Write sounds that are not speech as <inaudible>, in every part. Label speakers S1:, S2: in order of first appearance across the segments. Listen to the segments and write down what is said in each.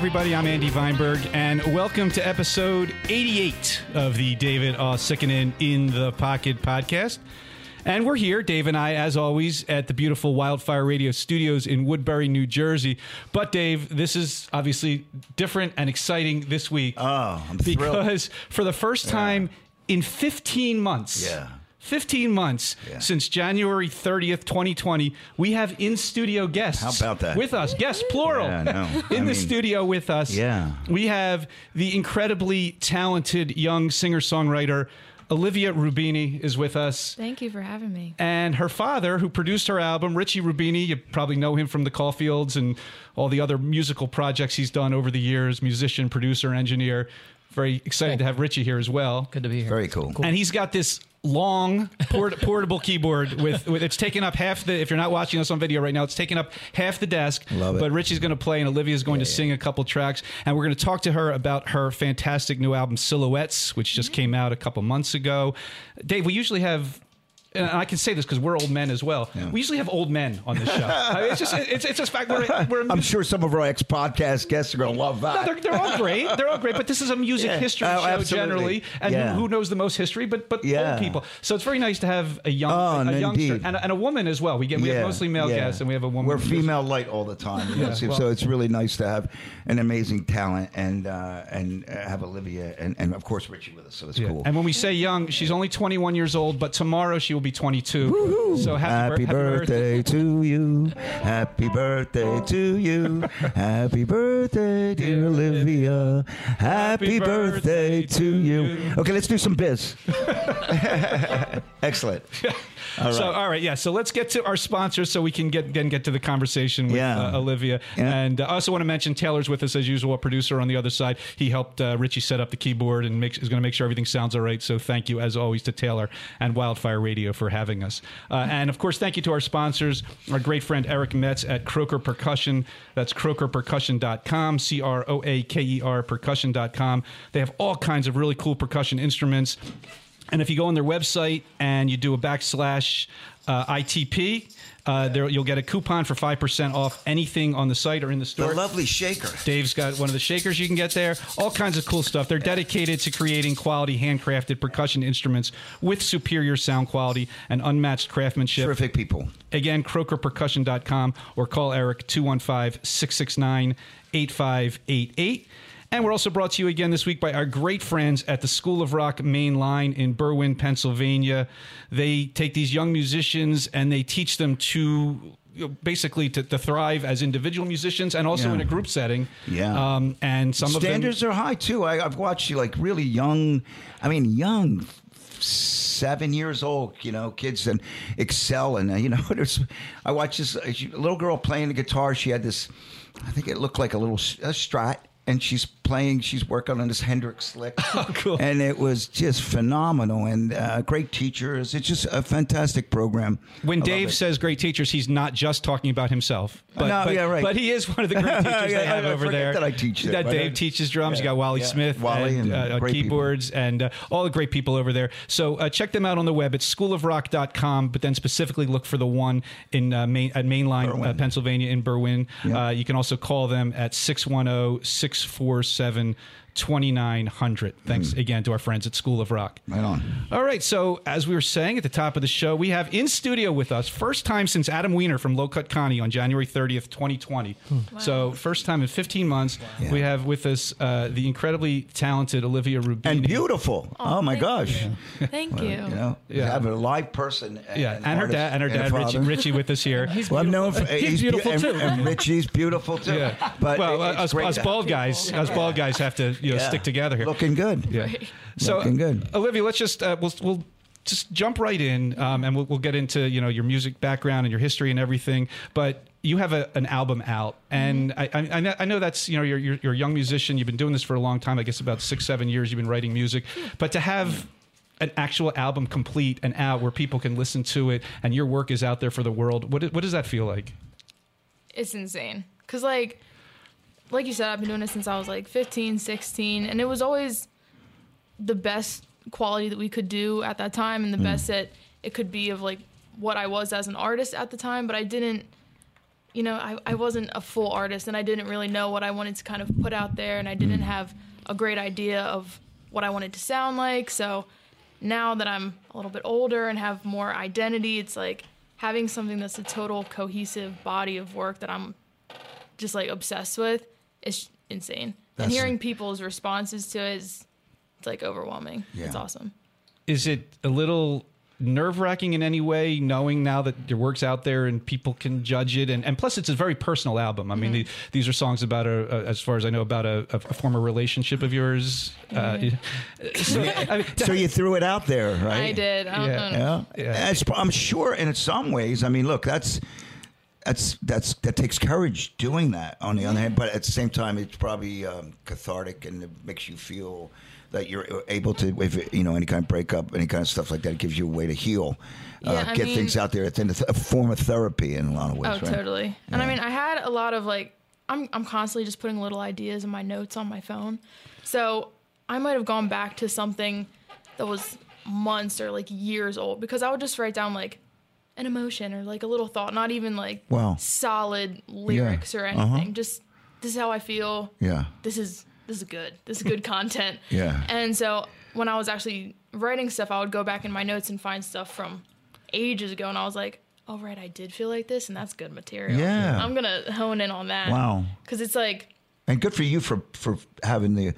S1: everybody. I'm Andy Weinberg, and welcome to episode 88 of the David O. In the Pocket podcast. And we're here, Dave and I, as always, at the beautiful Wildfire Radio studios in Woodbury, New Jersey. But, Dave, this is obviously different and exciting this week.
S2: Oh, I'm thrilled.
S1: because for the first time in 15 months.
S2: Yeah.
S1: 15 months
S2: Yeah.
S1: since January 30th, 2020, we have in studio guests.
S2: How about that?
S1: With us, guests, plural.
S2: Yeah, I know. <laughs>
S1: in
S2: I
S1: the
S2: mean-
S1: studio with us.
S2: Yeah.
S1: We have the incredibly talented young singer songwriter, Olivia Rubini, is with us.
S3: Thank you for having me.
S1: And her father, who produced her album, Richie Rubini, you probably know him from the Caulfields and all the other musical projects he's done over the years, musician, producer, engineer. Very excited to have Richie here as well.
S4: Good to be here.
S2: Very cool.
S1: And he's got this long port- portable keyboard with, with it's taking up half the if you're not watching us on video right now it's taking up half the desk.
S2: Love it.
S1: but richie's going to play and olivia's going to sing a couple tracks. And we're going to talk to her about her fantastic new album silhouettes which just mm-hmm. came out a couple months ago. Dave we usually have and I can say this because we're old men as well. We usually have old men on this show. <laughs> I mean, it's just it's, it's just fact we're, we're
S2: I'm sure some of our ex podcast guests are going to love
S1: no,
S2: that.
S1: they're, they're all great. They're all great, but this is a music
S2: Yeah.
S1: history
S2: Oh,
S1: show
S2: absolutely.
S1: generally, and
S2: Yeah.
S1: who, who knows the most history? But but
S2: Yeah.
S1: old people. So it's very nice to have a young
S2: Oh,
S1: a youngster and a, and a woman as well. We get we have mostly male
S2: yeah.
S1: guests, and we have a woman.
S2: We're female light all the time, you know, so,
S1: well-
S2: so it's really nice to have an amazing talent and uh, and uh, have Olivia and, and of course Richie with us. So it's
S1: Yeah.
S2: cool.
S1: And when we say young, she's only 21 years old, but tomorrow she will be 22. So happy,
S2: Happy
S1: bir-
S2: birthday to you. Happy birthday to you. Happy birthday, dear Olivia. Happy birthday to you. Okay, let's do some biz. <laughs> Excellent. <laughs> All
S1: So all right, yeah. So let's get to our sponsors so we can get then get to the conversation with
S2: Yeah.
S1: uh, Olivia.
S2: Yeah.
S1: And uh, I also want to mention Taylor's with us as usual, a producer on the other side. He helped uh, Richie set up the keyboard and makes, is going to make sure everything sounds all right. So thank you as always to Taylor and Wildfire Radio for having us. Uh, and of course, thank you to our sponsors, our great friend Eric Metz at Croaker Percussion. That's croakerpercussion.com, C R O A K E R percussion.com. They have all kinds of really cool percussion instruments. And if you go on their website and you do a backslash uh, ITP, uh, there you'll get a coupon for five percent off anything on the site or in the store.
S2: the lovely shaker.
S1: Dave's got one of the shakers you can get there. All kinds of cool stuff. They're dedicated to creating quality, handcrafted percussion instruments with superior sound quality and unmatched craftsmanship.
S2: Terrific people.
S1: Again, croakerpercussion.com or call Eric 215 669 8588. And we're also brought to you again this week by our great friends at the School of Rock Main Line in Berwyn, Pennsylvania. They take these young musicians and they teach them to basically to, to thrive as individual musicians and also
S2: Yeah.
S1: in a group setting.
S2: Yeah.
S1: Um, and some
S2: Standards
S1: of them.
S2: are high too. I, I've watched like really young. I mean, young. Seven years old, you know, kids and excel, and uh, you know, <laughs> there's. I watched this uh, she- little girl playing the guitar. She had this, I think it looked like a little a Strat, and she's playing. She's working on this Hendrix lick, <laughs>
S1: Oh, cool.
S2: and it was just phenomenal. And uh, great teachers. It's just a fantastic program.
S1: When
S2: I
S1: Dave says great teachers, he's not just talking about himself. But,
S2: No,
S1: but,
S2: yeah, right.
S1: but he is one of the <laughs> great teachers they have
S2: I
S1: over there.
S2: that I teach it,
S1: That
S2: but
S1: Dave teaches drums. you got Wally
S2: yeah.
S1: Smith,
S2: Wally
S1: and,
S2: and
S1: uh,
S2: people.
S1: keyboards, and uh, all the great people over there. So uh, check them out on the web. It's schoolofrock.com, but then specifically look for the one in uh, main, at Mainline, uh, Pennsylvania, in Berwyn.
S2: Yeah.
S1: Uh, you can also call them at 610 647 2900. Thanks again to our friends at School of Rock.
S2: Right on.
S1: All right. So, as we were saying at the top of the show, we have in studio with us, first time since Adam Weiner from Low Cut Connie on January 30th, 2020. So, first time in 15 months,
S2: Yeah.
S1: we have with us uh, the incredibly talented Olivia Rubini.
S2: and beautiful. Oh, my
S3: thank
S2: gosh.
S3: Thank you.
S2: You know,
S1: Yeah.
S2: have a live person.
S1: yeah, and, her dad, and her
S2: a
S1: dad, Richie. Richie, with us here. <laughs>
S2: Well, I'm known for
S4: He's
S2: beau-
S4: beautiful,
S2: and,
S4: too.
S2: and Richie's beautiful too.
S1: yeah.
S2: But
S1: well,
S2: it-
S1: us, us bald
S2: have
S1: guys, us bald guys have to you know
S2: Yeah.
S1: stick together here.
S2: Looking good.
S1: Yeah. So,
S2: Looking good.
S1: Olivia, let's just uh, we'll we'll just jump right in, um, and we'll, we'll get into you know your music background and your history and everything. But you have a, an album out, and I, I I know- I know that's you know you're, you're you're a young musician. You've been doing this for a long time. I guess about six seven years. You've been writing music, but to have an actual album complete and out where people can listen to it and your work is out there for the world. What what does that feel like?
S3: It's insane. Cause like, like you said, I've been doing it since I was like 15, 16, and it was always the best quality that we could do at that time, and the mm. best that it could be of like what I was as an artist at the time. But I didn't you know, I, I wasn't a full artist and I didn't really know what I wanted to kind of put out there and I didn't mm. have a great idea of what I wanted to sound like. So now that I'm a little bit older and have more identity, it's like having something that's a total cohesive body of work that I'm just like obsessed with is insane.
S2: That's-
S3: and hearing people's responses to it is it's like overwhelming. It's awesome.
S1: Is it a little nerve wracking in any way, knowing now that your work's out there and people can judge it? And, and plus, it's a very personal album. I mean, the, these are songs about a, a, as far as I know, about a, a former relationship of yours. Uh, so, <laughs> I mean,
S2: So you threw it out there, right?
S3: I did. I don't
S1: Yeah.
S3: know.
S2: Yeah,
S1: Yeah.
S2: I'm sure. And in some ways, I mean, look, that's that's that's that takes courage doing that. On the other hand, but at the same time, it's probably um, cathartic and it makes you feel that you're able to, if you know, any kind of breakup, any kind of stuff like that, it gives you a way to heal, uh,
S3: Yeah, I
S2: get
S3: mean-
S2: things out there. It's in a, th- a form of therapy in a lot of ways.
S3: Oh,
S2: right?
S3: totally. And I mean, I had a lot of like, I'm I'm constantly just putting little ideas in my notes on my phone. So I might have gone back to something that was months or like years old because I would just write down like an emotion or like a little thought, not even like
S2: Wow.
S3: solid lyrics or
S2: Uh-huh.
S3: anything. Just this is how I feel.
S2: Yeah.
S3: This is this is good. This is good <laughs> content.
S2: Yeah.
S3: And so when I was actually writing stuff, I would go back in my notes and find stuff from ages ago, and I was like, "Oh right, I did feel like this, and that's good material.
S2: Yeah.
S3: I'm gonna hone in on that.
S2: Wow.
S3: because it's like,
S2: And good for you for for having the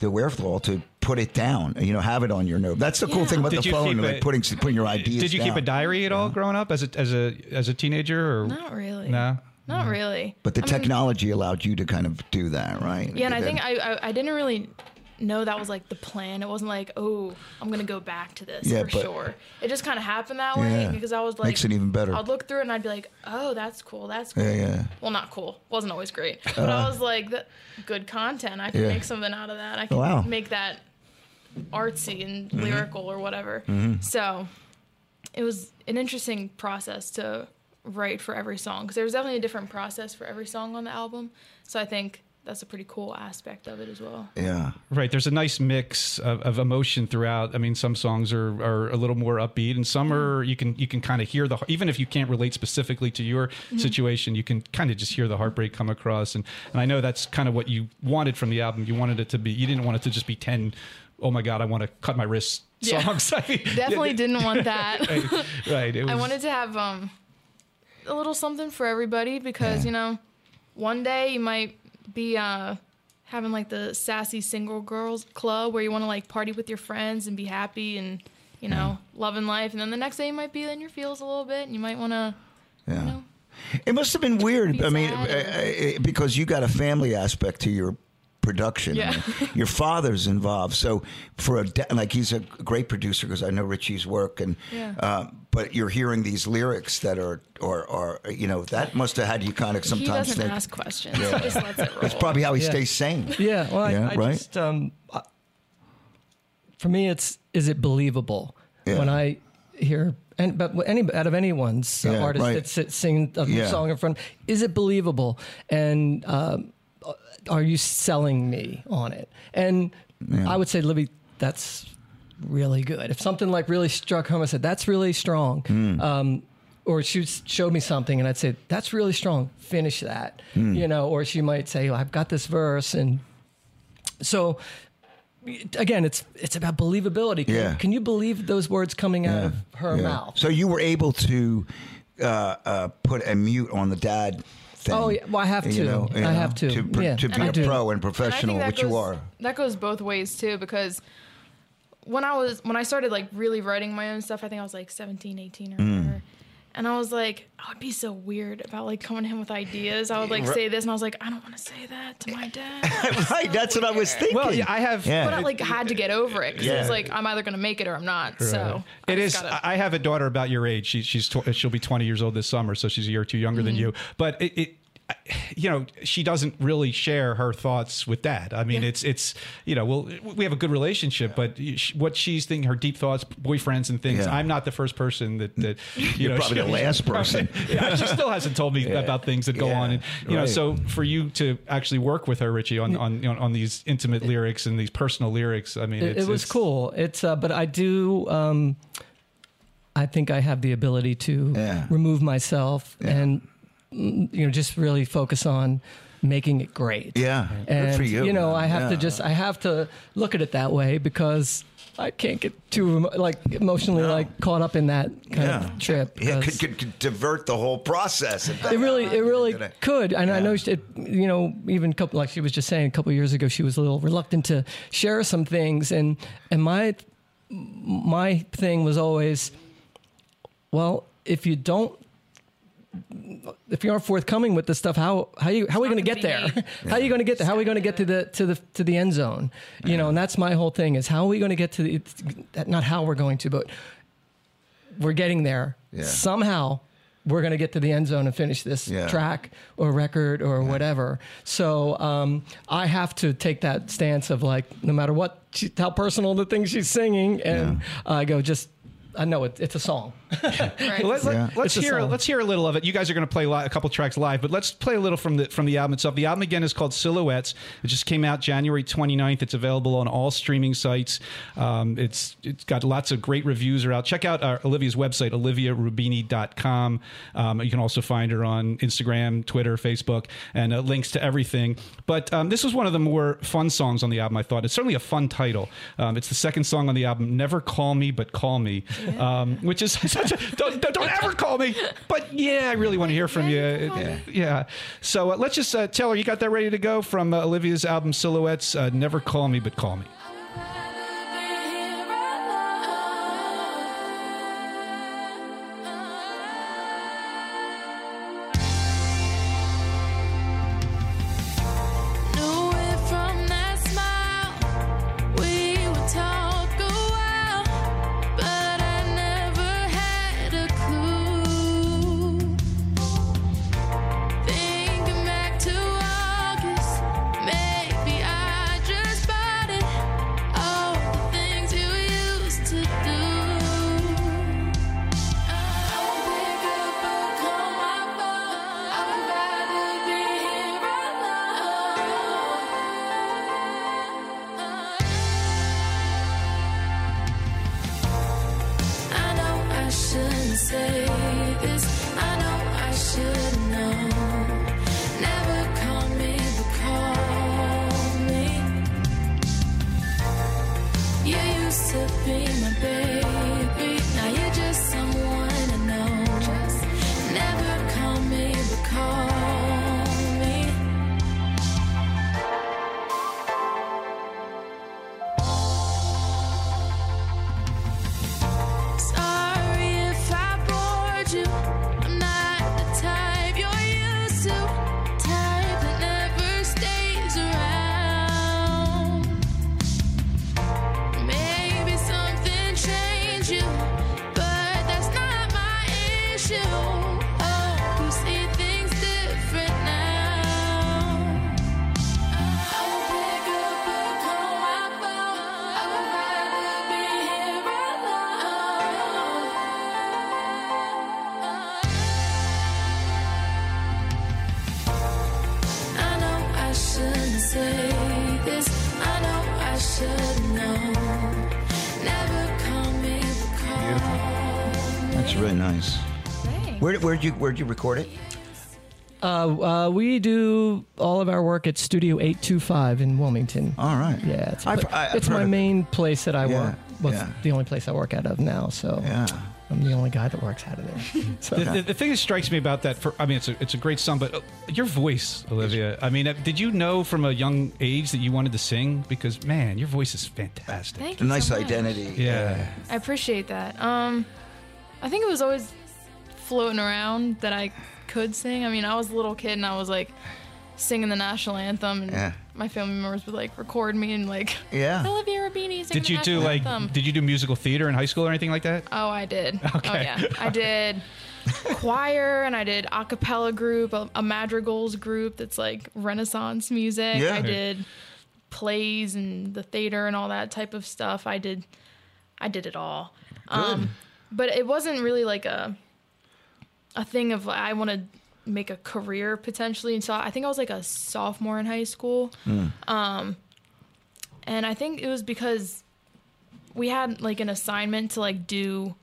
S2: the wherewithal to put it down. You know, have it on your note. That's the cool
S3: Yeah.
S2: thing about
S1: Did
S2: the phone, like
S1: it-
S2: putting putting your ideas.
S1: did you keep a diary at all growing up as a as a as a teenager or
S3: not really,
S1: no?
S3: not really.
S2: But the
S3: I mean,
S2: technology allowed you to kind of do that, right?
S3: yeah, and I think I, I I didn't really know that was like the plan. It wasn't like, oh, I'm gonna go back to this
S2: Yeah,
S3: for
S2: but-
S3: sure. It just kind of happened that way
S2: Yeah.
S3: because I was like,
S2: Makes it even better.
S3: I'd look through it and I'd be like, oh, that's cool, that's cool.
S2: Yeah, yeah.
S3: Well, not cool. Wasn't always great, but I was like, good content. I can
S2: Yeah.
S3: make something out of that. I can
S2: Wow.
S3: make that artsy and
S2: Mm-hmm.
S3: lyrical or whatever. So it was an interesting process to write for every song because there was definitely a different process for every song on the album. So I think that's a pretty cool aspect of it as well.
S2: Yeah.
S1: Right. There's a nice mix of, of emotion throughout. I mean, some songs are, are a little more upbeat, and some are you can you can kind of hear the even if you can't relate specifically to your situation, you can kind of just hear the heartbreak come across. And and I know that's kind of what you wanted from the album. You wanted it to be. You didn't want it to just be ten. Oh my God, I want to cut my wrist
S3: Yeah.
S1: songs. <laughs> I mean, <laughs>
S3: Definitely didn't want <laughs> that.
S1: right. It was,
S3: I wanted to have um a little something for everybody because
S2: Yeah.
S3: you know, one day you might be uh having like the sassy single girls club where you want to like party with your friends and be happy and you know loving life, and then the next day you might be in your feels a little bit and you might want to
S2: Yeah.
S3: you know
S2: It must have been weird.
S3: Be
S2: I mean, because you got a family aspect to your production.
S3: Yeah. <laughs>
S2: Your father's involved. So for a da- like he's a great producer because I know Richie's work and
S3: Yeah.
S2: uh, but you're hearing these lyrics that are or or you know that must have had you kind of sometimes.
S3: he
S2: sometimes
S3: doesn't
S2: think
S3: ask questions. He just lets it roll.
S2: that's probably how he
S4: Yeah.
S2: stays sane.
S4: Yeah, well,
S2: Yeah,
S4: I, I
S2: right?
S4: just um, I- for me, it's is it believable
S2: Yeah.
S4: when I hear and but any out of anyone's uh,
S2: Yeah,
S4: artist
S2: right.
S4: that sits sing a
S2: Yeah.
S4: song in front, is it believable? And um, are you selling me on it? And I would say, Libby, that's really good. If something like really struck home, I said that's really strong.
S2: Hmm.
S4: Um, or she would show me something and I'd say, that's really strong. Finish that.
S2: Hmm.
S4: You know, or she might say, well, I've got this verse. And so again, it's, it's about believability. Can,
S2: Yeah.
S4: can you believe those words coming out of her
S2: Yeah.
S4: mouth?
S2: So you were able to uh, uh, put a mute on the dad thing.
S4: Oh, yeah. Well, I have
S2: you
S4: to.
S2: know, you
S4: I
S2: know,
S4: have to.
S2: To, pr-
S4: Yeah.
S2: to be
S3: And I
S2: a
S3: do.
S2: pro and
S3: And I think
S2: professional,
S3: that
S2: which
S3: goes,
S2: you are.
S3: That goes both ways too because when I was when I started like really writing my own stuff, I think I was like 17, 18 or
S2: Mm.
S3: whatever. And I was like, I would be so weird about like coming to him with ideas. I would like say this, and I was like, I don't want to say that to my dad. <laughs>
S2: right, that's what I was thinking.
S1: Well, yeah, I have.
S2: Yeah.
S3: But I like had to get over it because it was like I'm either gonna make it or I'm not. So
S1: It
S3: I
S1: is.
S3: gotta-
S1: I have a daughter about your age. She, she's tw- she'll be 20 years old this summer, so she's a year or two younger than
S3: Mm-hmm.
S1: you. But it, it, you know, she doesn't really share her thoughts with dad. I mean,
S3: Yeah.
S1: it's it's you know, well, we have a good relationship, but sh- what she's thinking, her deep thoughts, boyfriends and things.
S2: Yeah.
S1: I'm not the first person that that <laughs> you
S2: You're
S1: know.
S2: probably
S1: she-
S2: the last person.
S1: yeah, she still hasn't told me <laughs> about things that go
S2: Yeah,
S1: on, and you know, so for you to actually work with her, Richie, on on you know, on these intimate lyrics and these personal lyrics, I mean,
S4: it,
S1: it's,
S4: it was
S1: it's-
S4: cool. It's uh, but I do. Um, I think I have the ability to
S2: Yeah.
S4: remove myself
S2: Yeah.
S4: and you know, just really focus on making it great.
S2: Yeah, good
S4: and
S2: for you.
S4: You know,
S2: man.
S4: I have to just I have to look at it that way because I can't get too like emotionally like caught up in that kind
S2: Yeah.
S4: of trip.
S2: Yeah,
S4: 'cause-
S2: could, could, could divert the whole process.
S4: it really, it really could, and I know it. You know, even a couple, like she was just saying, a couple years ago, she was a little reluctant to share some things, and and my my thing was always, well, if you don't. If you aren't forthcoming with this stuff, how how you how are we going to get there?
S3: be <laughs>
S4: how are you going to get there? How are we going to get to the to the to the end zone? You know, and that's my whole thing is how are we going to get to the not how we're going to, but we're getting there
S2: Yeah.
S4: somehow. We're going to get to the end zone and finish this
S2: Yeah.
S4: track or record or whatever. So um, I have to take that stance of like, no matter what, she, how personal the thing she's singing, and I go just. I know it, it's a song. <laughs>
S3: Right.
S1: Let,
S2: Yeah.
S1: us
S4: It's a
S1: hear
S4: song.
S1: let's hear a little of it. You guys are going to play li- a couple tracks live, but let's play a little from the from the album itself. The album again is called Silhouettes. It just came out January 29th. It's available on all streaming sites. Um, it's it's got lots of great reviews are out. Check out our, Olivia's website oliviarubini.com. Um, you can also find her on Instagram, Twitter, Facebook, and uh, links to everything. But um, this was one of the more fun songs on the album. I thought it's certainly a fun title. Um, it's the second song on the album, "Never Call Me But Call Me," um, which is such <laughs> a don't, don't, don't ever call me. But yeah, I really want to hear from you.
S3: Yeah, you can call
S1: yeah. So uh, let's just uh, tell her you got that ready to go from uh, Olivia's album Silhouettes. Uh, Never Call Me But Call Me.
S2: Where'd you where'd you record it?
S4: Uh, uh, we do all of our work at Studio 825 in Wilmington.
S2: All right.
S4: Yeah, it's,
S2: I've- I- I've
S4: it's my
S2: of-
S4: main place that I
S2: Yeah,
S4: work. Well,
S2: yeah.
S4: it's the only place I work out of now, so
S2: Yeah.
S4: I'm the only guy that works out of there. <laughs> <laughs> So,
S1: The, the, the thing that strikes me about that, for I mean, it's a, it's a great song, but uh, your voice, Olivia. I mean, uh, did you know from a young age that you wanted to sing? Because man, your voice is fantastic.
S3: Thank
S2: A
S3: you.
S2: nice
S3: so much.
S2: identity.
S1: Yeah.
S3: I appreciate that. Um, I think it was always floating around that I could sing. I mean, I was a little kid and I was like singing the national anthem, and
S2: Yeah.
S3: my family members would like record me and like,
S2: Yeah.
S3: Olivia Rubini singing
S1: Did you
S3: the
S1: do
S3: national
S1: like?
S3: anthem.
S1: Did you do musical theater in high school or anything like that?
S3: Oh, I did.
S1: Okay.
S3: Oh yeah, I did <laughs> choir and I did a cappella group, a, a madrigals group that's like Renaissance music.
S2: Yeah.
S3: I did plays and the theater and all that type of stuff. I did, I did it all. Um, but it wasn't really like a a thing of I want to make a career potentially. And so I think I was like a sophomore in high school. Um, and I think it was because we had like an assignment to like do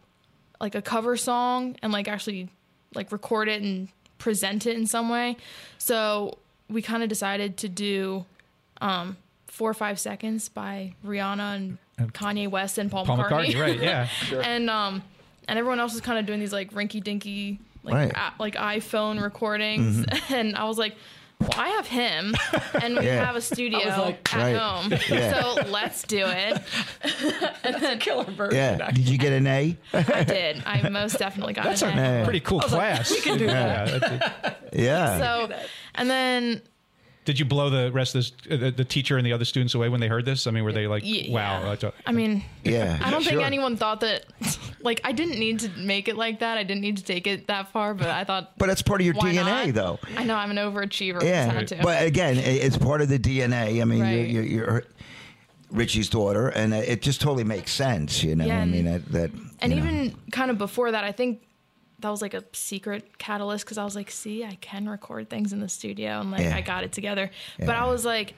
S3: like a cover song and like actually like record it and present it in some way. So we kind of decided to do um, four or five seconds by Rihanna and Kanye West and Paul,
S1: Paul McCartney, right? Yeah. <laughs>
S3: and um, and everyone else was kind of doing these like rinky dinky like
S2: Right.
S3: a- like iPhone recordings, mm-hmm. <laughs> and I was like. Well, I have him, and we
S2: Yeah.
S3: have a studio
S4: like,
S3: at
S2: Right.
S3: home, <laughs>
S2: Yeah.
S3: so let's do it. <laughs>
S4: Killer version.
S2: Yeah. Did you get an A?
S3: I did. I most definitely got
S1: That's
S3: an A.
S1: a pretty cool class. we can do that.
S2: Yeah.
S3: So, and then
S1: Did you blow the rest of this, uh, the, the teacher and the other students away when they heard this? I mean, were they like,
S3: Yeah.
S1: "Wow"? I a-
S3: I mean,
S2: yeah.
S3: I don't think
S2: sure.
S3: anyone thought that. <laughs> Like, I didn't need to make it like that. I didn't need to take it that far, but I thought.
S2: But that's part of your DNA,
S3: not?
S2: though.
S3: I know I'm an overachiever.
S2: Yeah,
S3: Yeah,
S2: but again, it's part of the DNA. I mean,
S3: Right.
S2: you're, you're, you're Richie's daughter, and it just totally makes sense. You know,
S3: Yeah,
S2: I mean
S3: and-
S2: that. that
S3: and
S2: you know.
S3: even kind of before that, I think that was like a secret catalyst because I was like, see, I can record things in the studio and like
S2: Yeah.
S3: I got it together. But I was like,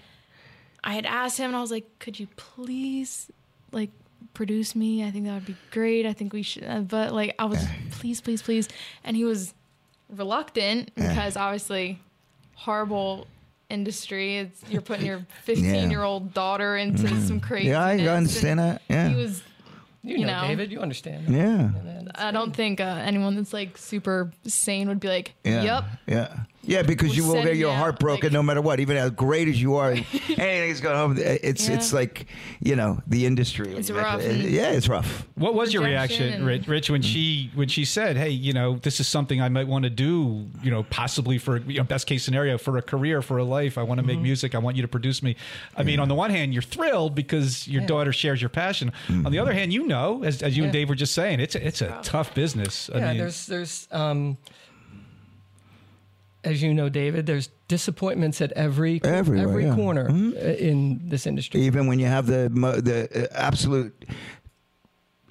S3: I had asked him and I was like, could you please like produce me? I think that would be great. I think we should. uh, But like, I was please, please, please. And he was reluctant because obviously horrible industry. It's you're putting your <laughs> 15 year old daughter into some crazy.
S2: Mm-hmm. yeah, I understand that. Yeah,
S3: He was
S4: You,
S3: You
S4: know,
S3: know.
S4: David, you understand.
S2: yeah,
S3: I don't think uh, anyone that's like super sane would be like,
S2: yeah,
S3: "Yep,
S2: yeah, yeah. Because you will
S3: send
S2: get your
S3: you
S2: heart
S3: out,
S2: broken
S3: like-
S2: no matter what, even as great as you are. <laughs> Anything's going home. It's it's like you know the industry.
S3: It's rough and-
S2: Yeah, it's rough.
S1: What was your
S3: rejection
S1: reaction, Rich, Rich, when mm. she when she said, "Hey, you know, this is something I might want to do, you know, possibly for you know, best case scenario for a career, for a life. I want to make mm-hmm. music. I want you to produce me." I mean, on the one hand, you're thrilled because your daughter shares your passion. On the mm-hmm. other hand, you know, as, as you and Dave were just saying, it's a, it's a tough business. I
S4: yeah,
S1: mean,
S4: there's there's um, as you know, David, there's disappointments at every
S2: Everywhere,
S4: every
S2: yeah.
S4: corner
S2: Mhm.
S4: uh, in this industry.
S2: even when you have the the uh, absolute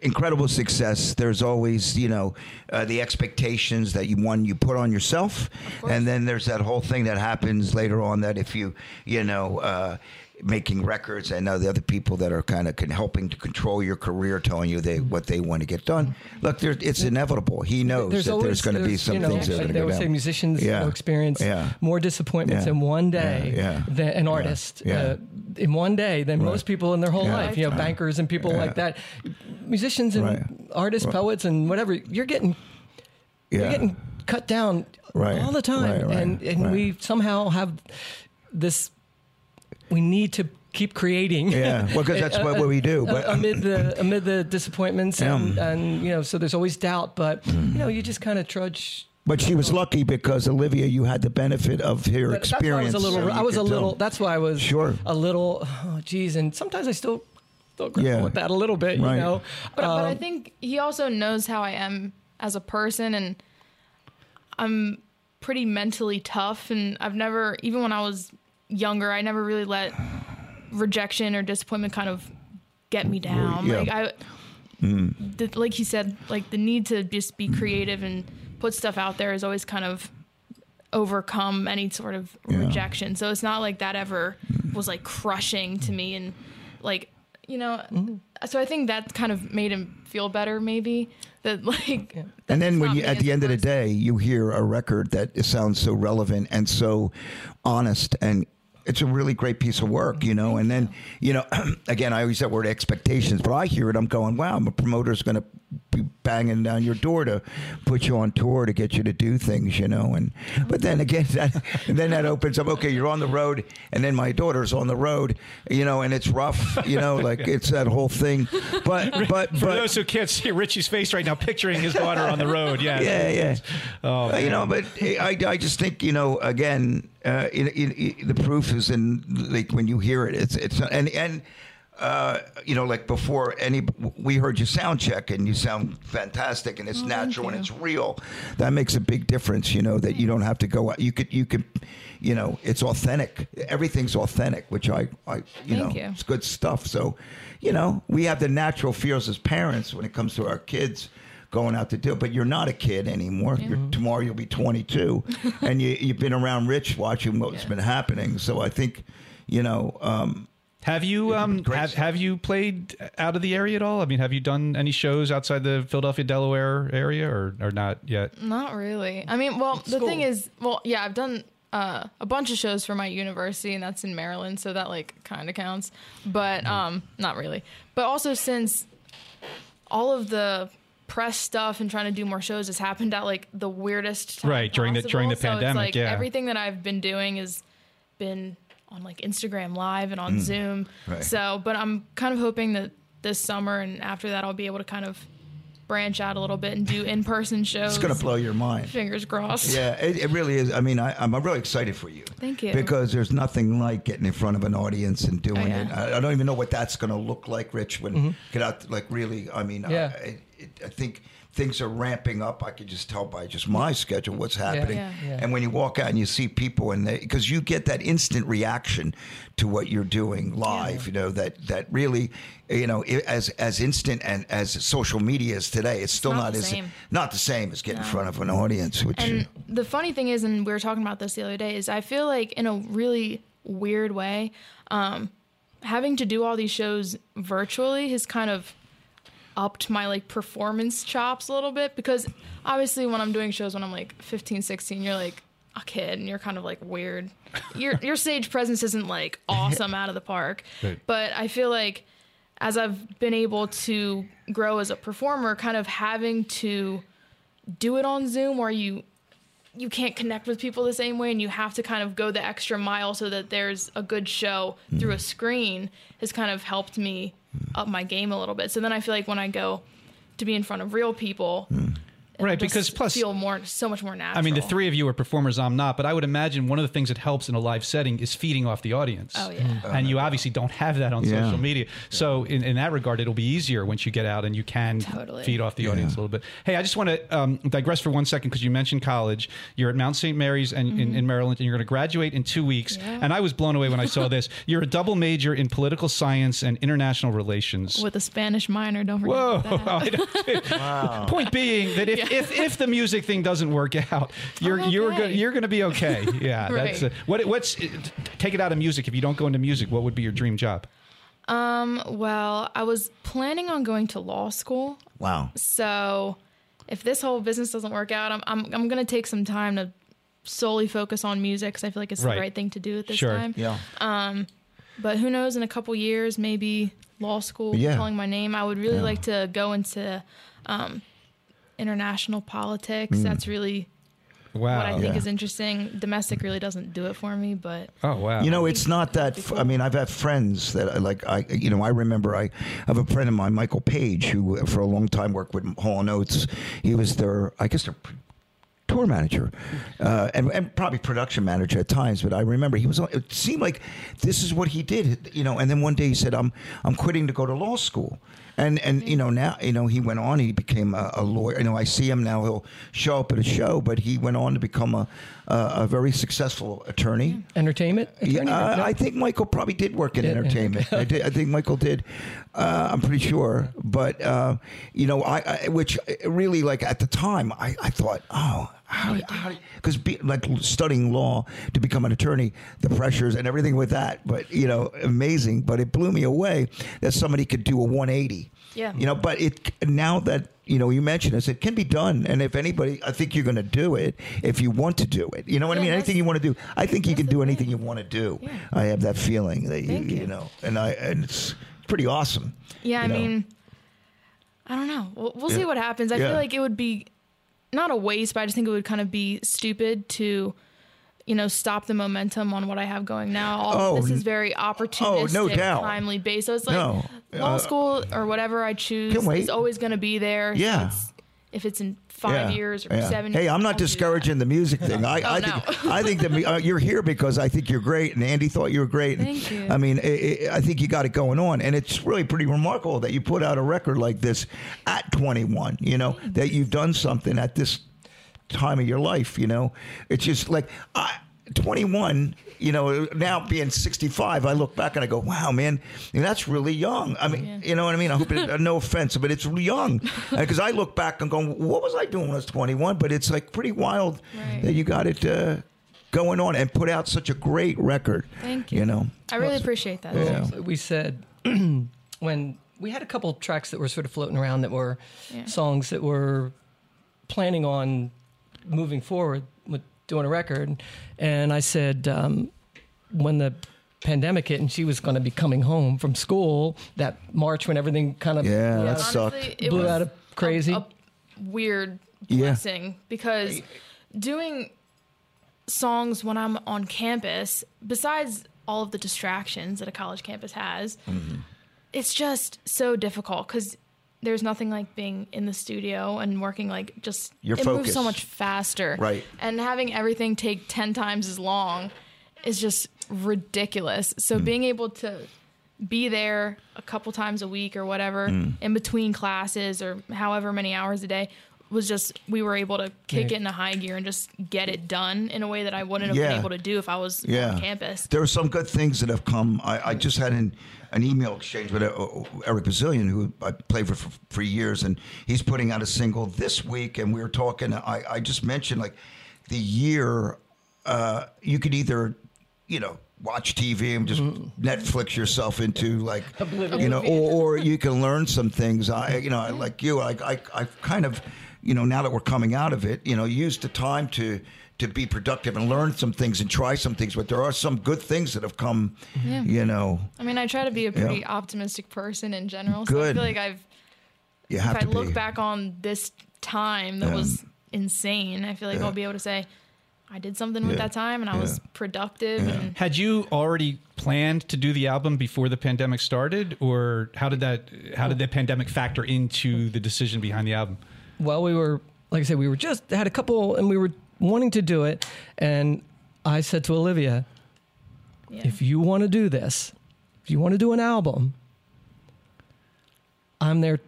S2: incredible success there's always you know uh, the expectations that you one you put on yourself and then there's that whole thing that happens later on that if you you know uh, making records and uh, the other people that are kind of helping to control your career telling you they what they want to get done look there, it's inevitable he knows that there's going to be some
S4: you know,
S2: things that are going to
S4: they
S2: go
S4: would say musicians
S2: Yeah.
S4: will experience
S2: Yeah.
S4: more disappointments
S2: Yeah.
S4: in one day than an artist. Uh, in one day than most people in their whole life. You know, bankers and people like that, musicians and
S2: Right.
S4: artists, poets, and whatever. You're getting you're getting cut down
S2: Right.
S4: all the time,
S2: Right, right,
S4: and and
S2: right.
S4: we somehow have this. We need to keep creating.
S2: Yeah, well, 'cause that's what- what we do, but- <laughs>
S4: amid the amid the disappointments and,
S2: Yeah.
S4: and you know, so there's always doubt, but you know, you just kind of trudge.
S2: but she was lucky because Olivia, you had the benefit of her
S4: But that's why I
S2: experience.
S4: was a little.
S2: so
S4: I was a little.
S2: tell.
S4: That's why I was
S2: Sure.
S4: a little. Oh, geez, and sometimes I still still grapple
S2: Yeah.
S4: with that a little bit.
S2: Right.
S4: You know,
S3: But, but I
S4: Um,
S3: think he also knows how I am as a person, and I'm pretty mentally tough. And I've never, even when I was younger, I never really let rejection or disappointment kind of get me down.
S2: Yeah.
S3: Like I, mm. the, like he said, like the need to just be creative and put stuff out there is always kind of overcome any sort of
S2: Yeah.
S3: rejection. So it's not like that ever was like crushing to me and like you know. Mm. So I think that kind of made him feel better, maybe that <laughs> like.
S2: And then when you, at the
S3: a
S2: end of the day, you hear a record that sounds so relevant and so honest and it's a really great piece of work, you know. And then, you know, <clears throat> again, I always that word expectations, but I hear it, I'm going, wow, a promoter's going to be banging down your door to put you on tour to get you to do things, you know. And but then again, <laughs> that, and then that opens up. Okay, you're on the road, and then my daughter's on the road, you know, and it's rough, you know, <laughs> like it's that whole thing. But <laughs> but
S1: for
S2: but
S1: those who can't see Richie's face right now, picturing his daughter on the road. Yeah,
S2: yeah, yeah.
S1: Oh,
S2: you know, but eh, I, I just think you know again, uh, in, in, in- the proof is in like when you hear it. It's it's and and. Uh, you know, like before any, we heard you sound check and you sound fantastic and it's
S3: Oh,
S2: natural and it's real. That makes a big difference. You know that you don't have to go out. You could, you could, you know, it's authentic. Everything's authentic, which I, I, you
S3: Thank
S2: know,
S3: you.
S2: it's good stuff. So, you know, we have the natural fears as parents when it comes to our kids going out to do it. But you're not a kid anymore. You're, tomorrow you'll be 22, <laughs> and you, you've been around Rich watching what's
S3: Yeah.
S2: been happening. So I think, you know, um,
S1: Have you um have, have you played out of the area at all? I mean, have you done any shows outside the Philadelphia, Delaware area, or or not yet?
S3: Not really. I mean, well, the thing is, well, yeah, I've done uh, a bunch of shows for my university, and that's in Maryland, so that like kind of counts, but
S1: Mm-hmm.
S3: um, not really. But also since all of the press stuff and trying to do more shows has happened at like the weirdest time
S1: Right, during the- during the
S3: possible. so
S1: pandemic,
S3: It's like
S1: yeah.
S3: everything that I've been doing has been on like Instagram Live and on Zoom.
S2: Mm. Right.
S3: So, but I'm kind of hoping that this summer and after that, I'll be able to kind of branch out a little bit and do <laughs> in-person shows.
S2: It's going to blow your mind.
S3: Fingers crossed.
S2: Yeah, it, it really is. I mean, I, I'm really excited for you.
S3: Thank you.
S2: Because there's nothing like getting in front of an audience and doing
S3: Oh, yeah.
S2: it. I, I don't even know what that's going to look like, Rich. When get out, like really. I mean,
S4: Yeah.
S2: I, it, I think things are ramping up. I can just tell by just my schedule what's happening.
S3: Yeah.
S4: Yeah.
S2: And when you walk out and you see people, and because you get that instant reaction to what you're doing live, you know that that really, you know, as as instant and as social media is today, it's still
S3: not
S2: not,
S3: the
S2: as
S3: same.
S2: not the same as getting in front of an audience. Which
S3: And the funny thing is, and we were talking about this the other day, is I feel like in a really weird way, um, having to do all these shows virtually has kind of upped my like performance chops a little bit because obviously when I'm doing shows when I'm like 15, 16, you're like a kid and you're kind of like weird. <laughs> Your your stage presence isn't like awesome out of the park.
S1: Right.
S3: But I feel like as I've been able to grow as a performer, kind of having to do it on Zoom where you you can't connect with people the same way and you have to kind of go the extra mile so that there's a good show through mm. a screen has kind of helped me up my game a little bit. So then I feel like when I go to be in front of real people, it'll
S1: Right, because plus-
S3: feel more so much more natural.
S1: I mean, the three of you are performers. I'm not, but I would imagine one of the things that helps in a live setting is feeding off the audience.
S3: Oh, yeah.
S1: and you obviously don't have that on
S2: Yeah.
S1: social media. So in, in that regard, it'll be easier once you get out and you can
S3: Totally.
S1: feed off the audience a little bit. Hey, I just want to um, digress for one second because you mentioned college. You're at Mount St. Mary's and, in, in Maryland, and you're going to graduate in two weeks.
S3: Mm-hmm. Yeah.
S1: And I was blown away when I saw <laughs> this. You're a double major in political science and international relations.
S3: with a Spanish minor, don't forget
S1: Whoa!
S3: that. <laughs>
S1: I don't- Point being that if, if, if the music thing doesn't work out, you're
S3: I'm
S1: you're
S3: okay.
S1: go, you're going to be okay. <laughs> Yeah, that's uh,
S3: Right.
S1: what what's take it out of music. If you don't go into music, what would be your dream job?
S3: Um, well, I was planning on going to law school.
S2: wow.
S3: So if this whole business doesn't work out, I'm I'm, I'm going to take some time to solely focus on music because I feel like it's
S1: Right.
S3: the right thing to do at this
S1: Sure.
S3: time.
S2: Yeah.
S3: Um, But who knows? In a couple years, maybe law school
S2: Yeah.
S3: calling my name. I would really
S2: Yeah.
S3: like to go into um, international politics.
S2: Mm.
S3: That's really
S1: Wow.
S3: what I think
S2: Yeah.
S3: is interesting. Domestic really doesn't do it for me, but
S1: oh wow.
S2: You know, it's not that. f- I mean, I've had friends that I like. I, you know, I remember I have a friend of mine, Michael Page, who uh, for a long time worked with Hall and Oates. He was their, I guess, their tour manager, uh, and and probably production manager at times. But I remember he was. on- It seemed like this is what he did, you know. And then one day he said, "I'm I'm quitting to go to law school." And and you know now you know he went on. He became a, a lawyer. You know I see him now. He'll show up at a show, but he went on to become a a, a very successful attorney.
S4: Entertainment?
S2: Yeah, uh,
S4: No?
S2: I think Michael probably did work in
S4: Yeah,
S2: entertainment. I, did, I think Michael did. Uh, I'm pretty sure, but uh, you know, I, I which really like at the time, I, I thought, oh, how, how because like studying law to become an attorney, the pressures and everything with that, but you know, amazing. But it blew me away that somebody could do a 180.
S3: Yeah.
S2: You know, but it now that you know you mentioned this, it can be done. And if anybody, I think you're going to do it if you want to do it. You know what I mean? Anything you want to do, I think you can do
S3: thing.
S2: anything you want to do.
S3: Yeah.
S2: I have that feeling that you, you
S3: you.
S2: know, and I and it's pretty awesome.
S3: Yeah, I
S2: know?
S3: mean, I don't know. We'll, we'll see what happens. I
S2: Yeah.
S3: feel like it would be not a waste, but I just think it would kind of be stupid to, you know, stop the momentum on what I have going now. All,
S2: Oh,
S3: this is very opportunistic, oh,
S2: no doubt.
S3: timely based. So it's like
S2: No,
S3: law
S2: uh,
S3: school or whatever I choose is always going to be there. So
S2: Yeah.
S3: it's- if it's in five
S2: Yeah,
S3: years or
S2: yeah.
S3: seven
S2: Hey,
S3: years,
S2: I'm not discouraging the music thing. <laughs> I,
S3: Oh,
S2: I
S3: no.
S2: think I think that uh, you're here because I think you're great, and Andy thought you were great. And,
S3: Thank you.
S2: I mean, i i I think you got it going on, and it's really pretty remarkable that you put out a record like this at 21. You know that you've done something at this time of your life. You know, it's just like I. 21, you know, now being 65, I look back and I go, wow, man, that's really young. I mean,
S3: Yeah.
S2: you know what I mean? I hope it, <laughs> no offense, but it's young. Because I look back and go, what was I doing when I was 21? But it's like pretty wild
S3: Right.
S2: that you got it, uh, going on and put out such a great record.
S3: Thank you.
S2: You know,
S3: I really appreciate that.
S2: Yeah.
S4: we said <clears throat> when we had a couple tracks that were sort of floating around that were
S3: Yeah.
S4: songs that were planning on moving forward with doing a record, and I said um, when the pandemic hit and she was going to be coming home from school that March when everything kind of
S2: Yeah,
S4: you know,
S2: that sucked.
S3: Honestly, it
S4: blew out of crazy.
S3: A, a weird
S2: Yeah.
S3: because doing songs when I'm on campus, besides all of the distractions that a college campus has,
S2: Mm-hmm.
S3: it's just so difficult because there's nothing like being in the studio and working like just
S2: Your
S3: it moves so much faster.
S2: Right.
S3: And having everything take 10 times as long is just ridiculous. So
S2: Mm.
S3: being able to be there a couple times a week or whatever
S2: Mm.
S3: in between classes or however many hours a day was just we were able to kick
S4: Yeah.
S3: it into high gear and just get it done in a way that I wouldn't have
S2: Yeah.
S3: been able to do if I was
S2: yeah.
S3: on campus.
S2: There are some good things that have come. I, I just had an, an email exchange with uh, Eric Bazilian, who I played for, for years, and he's putting out a single this week. And we were talking. I, I just mentioned like the year. Uh, you could either, you know, watch TV and just Netflix yourself into like, <laughs> you know, or, or you can learn some things. I, you know, I- like you, I, I, I kind of, you know, now that we're coming out of it, you know, use the time to to be productive and learn some things and try some things. But there are some good things that have come,
S3: Yeah.
S2: you know.
S3: I mean, I try to be a pretty
S2: Yeah.
S3: optimistic person in general. So I feel like I've
S2: You
S3: if
S2: have
S3: I
S2: to
S3: look
S2: be.
S3: back on this time that
S2: Yeah.
S3: was insane, I feel like
S2: Yeah.
S3: I'll be able to say I did something with that time and I was
S2: Yeah.
S3: productive and
S1: Had you already planned to do the album before the pandemic started, or how did that? How did the pandemic factor into the decision behind the album?
S4: well, we were, like I said, we were just had a couple, and we were wanting to do it, and I said to Olivia,
S3: yeah.
S4: if you want to do this, if you want to do an album, I'm there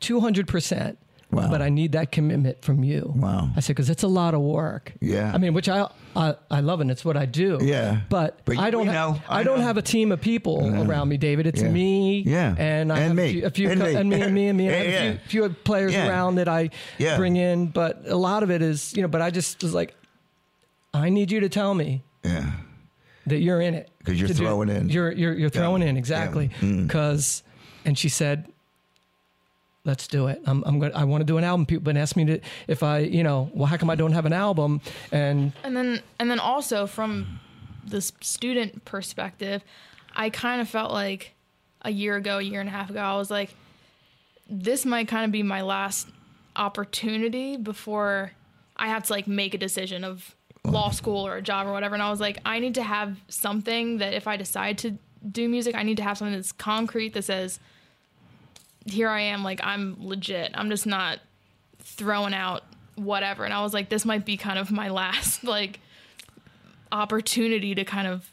S4: 200%.
S2: Wow.
S4: But I need that commitment from you.
S2: Wow.
S4: I said, because it's a lot of work.
S2: Yeah.
S4: I mean, which I, I, I love and it's what I do.
S2: Yeah.
S4: But,
S2: But
S4: I don't, ha-
S2: know,
S4: I,
S2: I
S4: don't have a team of people around me, David. It's
S2: Yeah.
S4: me.
S2: Yeah.
S4: And I
S2: And
S4: have
S2: me.
S4: a few, a few
S2: And
S4: co-
S2: me.
S4: and me and me and me. I have
S2: Yeah,
S4: a few, few players
S2: Yeah.
S4: around that I
S2: Yeah.
S4: bring in, but a lot of it is, you know, but I just was like, I need you to tell me
S2: yeah.
S4: that you're in it
S2: 'Cause you're
S4: to do-
S2: throwing in.
S4: You're you're you're throwing in exactly
S2: Yeah. Mm.
S4: because, and she said, "Let's do it. I'm I'm going. I want to do an album. People been asking me to if I you know well how come I don't have an album and
S3: and then and then also from the student perspective, I kind of felt like a year ago, a year and a half ago, I was like, this might kind of be my last opportunity before I have to like make a decision of law school or a job or whatever. And I was like, I need to have something that if I decide to do music, I need to have something that's concrete that says, here I am, like I'm legit. I'm just not throwing out whatever. And I was like, this might be kind of my <laughs> last like opportunity to kind of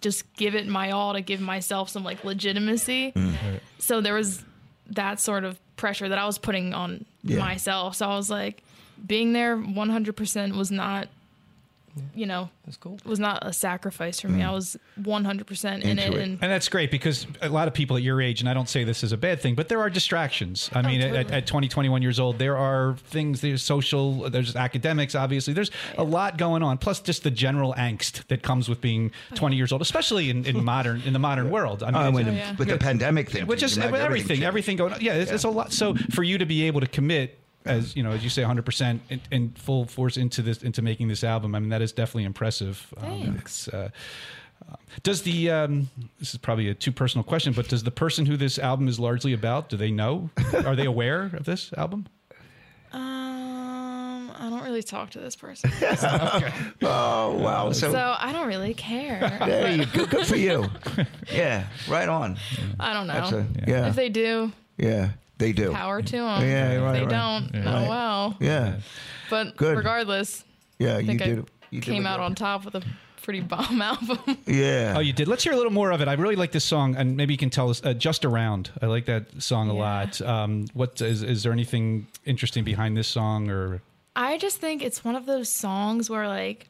S3: just give it my all to give myself some like legitimacy. Mm. So there was that sort of pressure that I was putting on
S2: Yeah.
S3: myself. So I was like, being there 100% was not, you know,
S4: that's cool.
S3: was not a sacrifice for me. I was 100% in
S2: Into
S3: it.
S2: it.
S3: And
S1: And that's great because a lot of people at your age, and I don't say this as a bad thing, but there are distractions. I mean, at,
S3: totally.
S1: at 20, 21 years old, there are things, there's social, there's academics, obviously. There's a lot going on, plus just the general angst that comes with being 20 years old, especially in, in modern, in the modern <laughs> world. I mean,
S2: Uh,
S1: it's-
S2: when,
S3: yeah.
S2: With the pandemic thing.
S1: with just
S2: you
S1: with everything, everything,
S2: changed.
S1: going on. Yeah, it's, it's a lot. So for you to be able to commit, as you know, as you say, 100 percent in, in full force into this, into making this album, I mean, that is definitely impressive. Um, uh, uh, does the um, this is probably a too personal question, but does the person who this album is largely about, do they know? Are they aware of this album?
S3: um, I don't really talk to this person. <laughs>
S2: Oh wow! So,
S3: so I don't really care.
S2: there you go. Good for you. <laughs> Yeah, right on.
S3: I don't know.
S2: That's a yeah.
S3: If they do,
S2: yeah, they do.
S3: power to them.
S2: Yeah, right,
S3: they
S2: right.
S3: don't, oh well.
S2: Yeah,
S3: But
S2: Good.
S3: regardless,
S2: yeah.
S3: I
S2: You
S3: think I
S2: did. You
S3: came
S2: what
S3: out on top with a pretty bomb <laughs> album.
S2: Yeah.
S1: Oh, you did. Let's hear a little more of it. I really like this song, and maybe you can tell us uh, "Just Around." I like that song a
S3: Yeah.
S1: lot. Um, what is is there anything interesting behind this song, or
S3: I just think it's one of those songs where like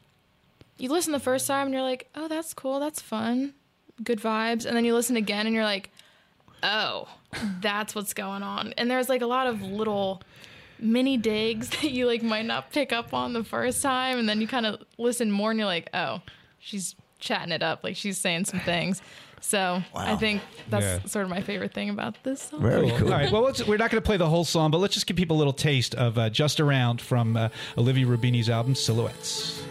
S3: you listen the first time and you're like, "Oh, that's cool. That's fun. Good vibes." And then you listen again and you're like, "Oh, that's what's going on." And there's like a lot of little mini digs <laughs> that you like might not pick up on the first time, and then you kind of listen more, and you're like, oh, she's chatting it up, like she's saying some things. So I think that's
S1: Yeah.
S3: sort of my favorite thing about this song.
S2: Very cool.
S1: All right. Well, let's, we're not going to play the whole song, but let's just give people a little taste of uh, "Just Around" from uh, Olivia Rubini's album Silhouettes.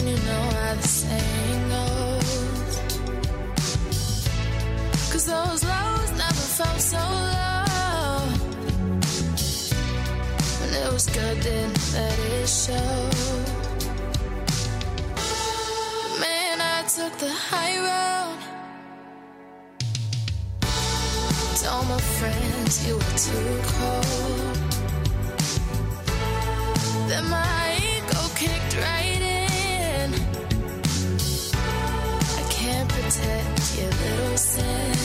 S5: And you know how the saying goes. Cause those lows never felt so low. When it was good, didn't let it show. Man, I took the high road. Told my friends you were too cold. Then my ego kicked right your little sin.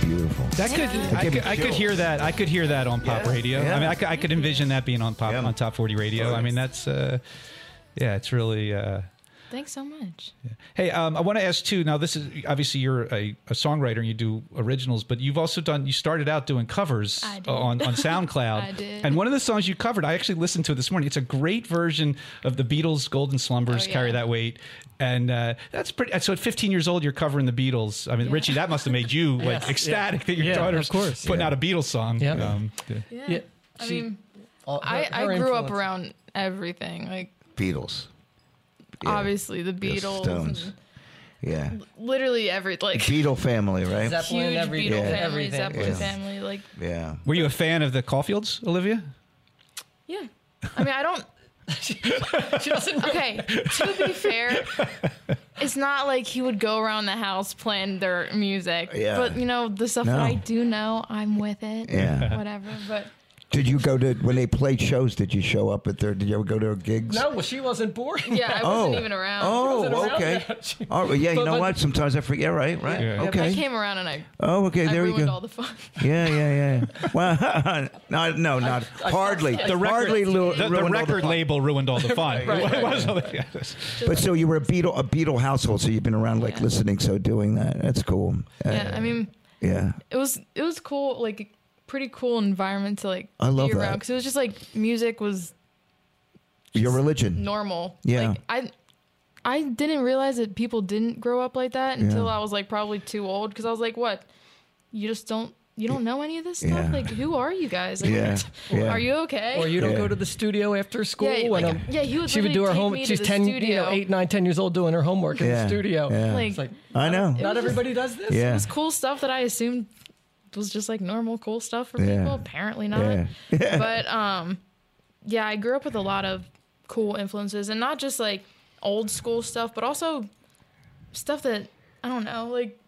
S2: Beautiful.
S1: That could I, could I could hear that I could hear that on pop
S2: Yeah,
S1: radio.
S2: yeah.
S1: I mean, I could, I could envision that being on pop
S2: Yeah.
S1: on top forty radio. I mean, that's uh, yeah, it's really. Uh,
S3: Thanks so much.
S1: Hey, um, I want to ask too. Now, this is obviously you're a, a songwriter and you do originals, but you've also done. You started out doing covers on on <laughs> SoundCloud.
S3: I did.
S1: And one of the songs you covered, I actually listened to it this morning. It's a great version of the Beatles' "Golden Slumbers."
S3: Oh, yeah.
S1: Carry that weight, and uh, that's pretty. So at 15 years old, you're covering the Beatles. I mean, Richie, that must have made you like ecstatic that your
S4: Yeah,
S1: daughter's
S4: of course.
S1: putting
S2: Yeah.
S1: out a Beatles song.
S4: Yeah.
S1: Um, yeah.
S3: Yeah.
S4: Yeah,
S3: I
S4: she-
S3: mean,
S4: all- her-
S3: I, I grew up around everything. Like,
S2: Beatles. Yeah.
S3: obviously, the
S2: Yeah,
S3: Beatles.
S2: Stones.
S3: and
S2: Yeah.
S3: literally every, like,
S2: Beatle family, right?
S4: Zeppelin,
S3: huge
S4: every-
S3: Beatle
S2: yeah.
S3: family,
S4: everything.
S3: Zeppelin
S2: Yeah.
S3: family. Like,
S2: yeah.
S1: Were you a fan of the Caulfields, Olivia?
S3: yeah. I mean, I don't.
S4: She <laughs> doesn't
S3: Okay, to be fair, it's not like he would go around the house playing their music.
S2: Yeah.
S3: But you know, the stuff
S2: No.
S3: that I do know, I'm with it.
S2: Yeah.
S3: Whatever. But
S2: Did you go to when they played shows? Did you show up at their? Did you ever go to their gigs?
S4: No, well, she wasn't born.
S3: yeah, I wasn't even around.
S2: Oh,
S4: wasn't around
S2: okay.
S4: yet.
S2: Oh, yeah. You
S4: But-
S2: know
S4: but-
S2: what? Sometimes I forget. Right, right.
S1: Yeah.
S3: I
S2: Okay.
S3: came around and I,
S2: Oh, okay.
S3: I
S2: There you go.
S3: all the fun. <laughs>
S2: Yeah, yeah, yeah. Well, <laughs> no, no, not
S4: I-
S2: hardly.
S4: the
S1: The record,
S2: hardly lu-
S1: the, the record
S2: fun.
S1: label ruined all the <laughs> fun.
S4: Right, right,
S1: It was yeah.
S2: But so you were a Beatle, a Beatle household. So you've been around like
S3: Yeah.
S2: listening, so doing that. That's cool. Uh,
S3: Yeah, I mean,
S2: yeah.
S3: it was it was cool, like pretty cool environment to like
S2: I love
S3: be
S2: that.
S3: around because it was just like music was
S2: Your religion.
S3: normal.
S2: Yeah.
S3: Like I I didn't realize that people didn't grow up like that until I was like probably too old because I was like, what? You just don't you don't know any of this stuff?
S2: Yeah.
S3: Like who are you guys? Like,
S2: Yeah, <laughs> yeah.
S3: Are you okay?
S4: Or you don't
S2: Yeah.
S4: go to the studio after school.
S3: Yeah,
S4: when,
S3: like,
S4: um,
S3: yeah, he would
S4: she would do her
S3: literally take
S4: home.
S3: me to
S4: She's
S3: the
S4: ten, you know,
S3: studio.
S4: eight, nine, ten years old doing her homework in
S2: Yeah,
S4: the studio.
S2: yeah.
S3: Like,
S4: It's like
S2: I know.
S3: It
S4: not
S3: was just-
S4: everybody does this.
S2: Yeah.
S3: it was cool stuff that I assumed was just like normal cool stuff for
S2: Yeah.
S3: people. Apparently not. <laughs>
S2: Yeah.
S3: but um yeah, I grew up with a lot of cool influences and not just like old school stuff, but also stuff that I don't know, like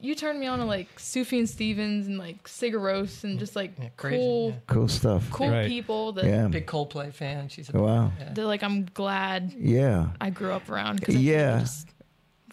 S3: you turned me on to like Sufjan Stevens and like Sigur Rós and just like
S4: Yeah, crazy,
S3: cool
S4: yeah.
S2: Cool stuff.
S3: cool
S1: Right.
S3: people that,
S2: Yeah.
S4: Big Coldplay fan. She's a
S2: Wow.
S3: that like I'm glad
S2: Yeah.
S3: I grew up around because
S2: Yeah.
S3: just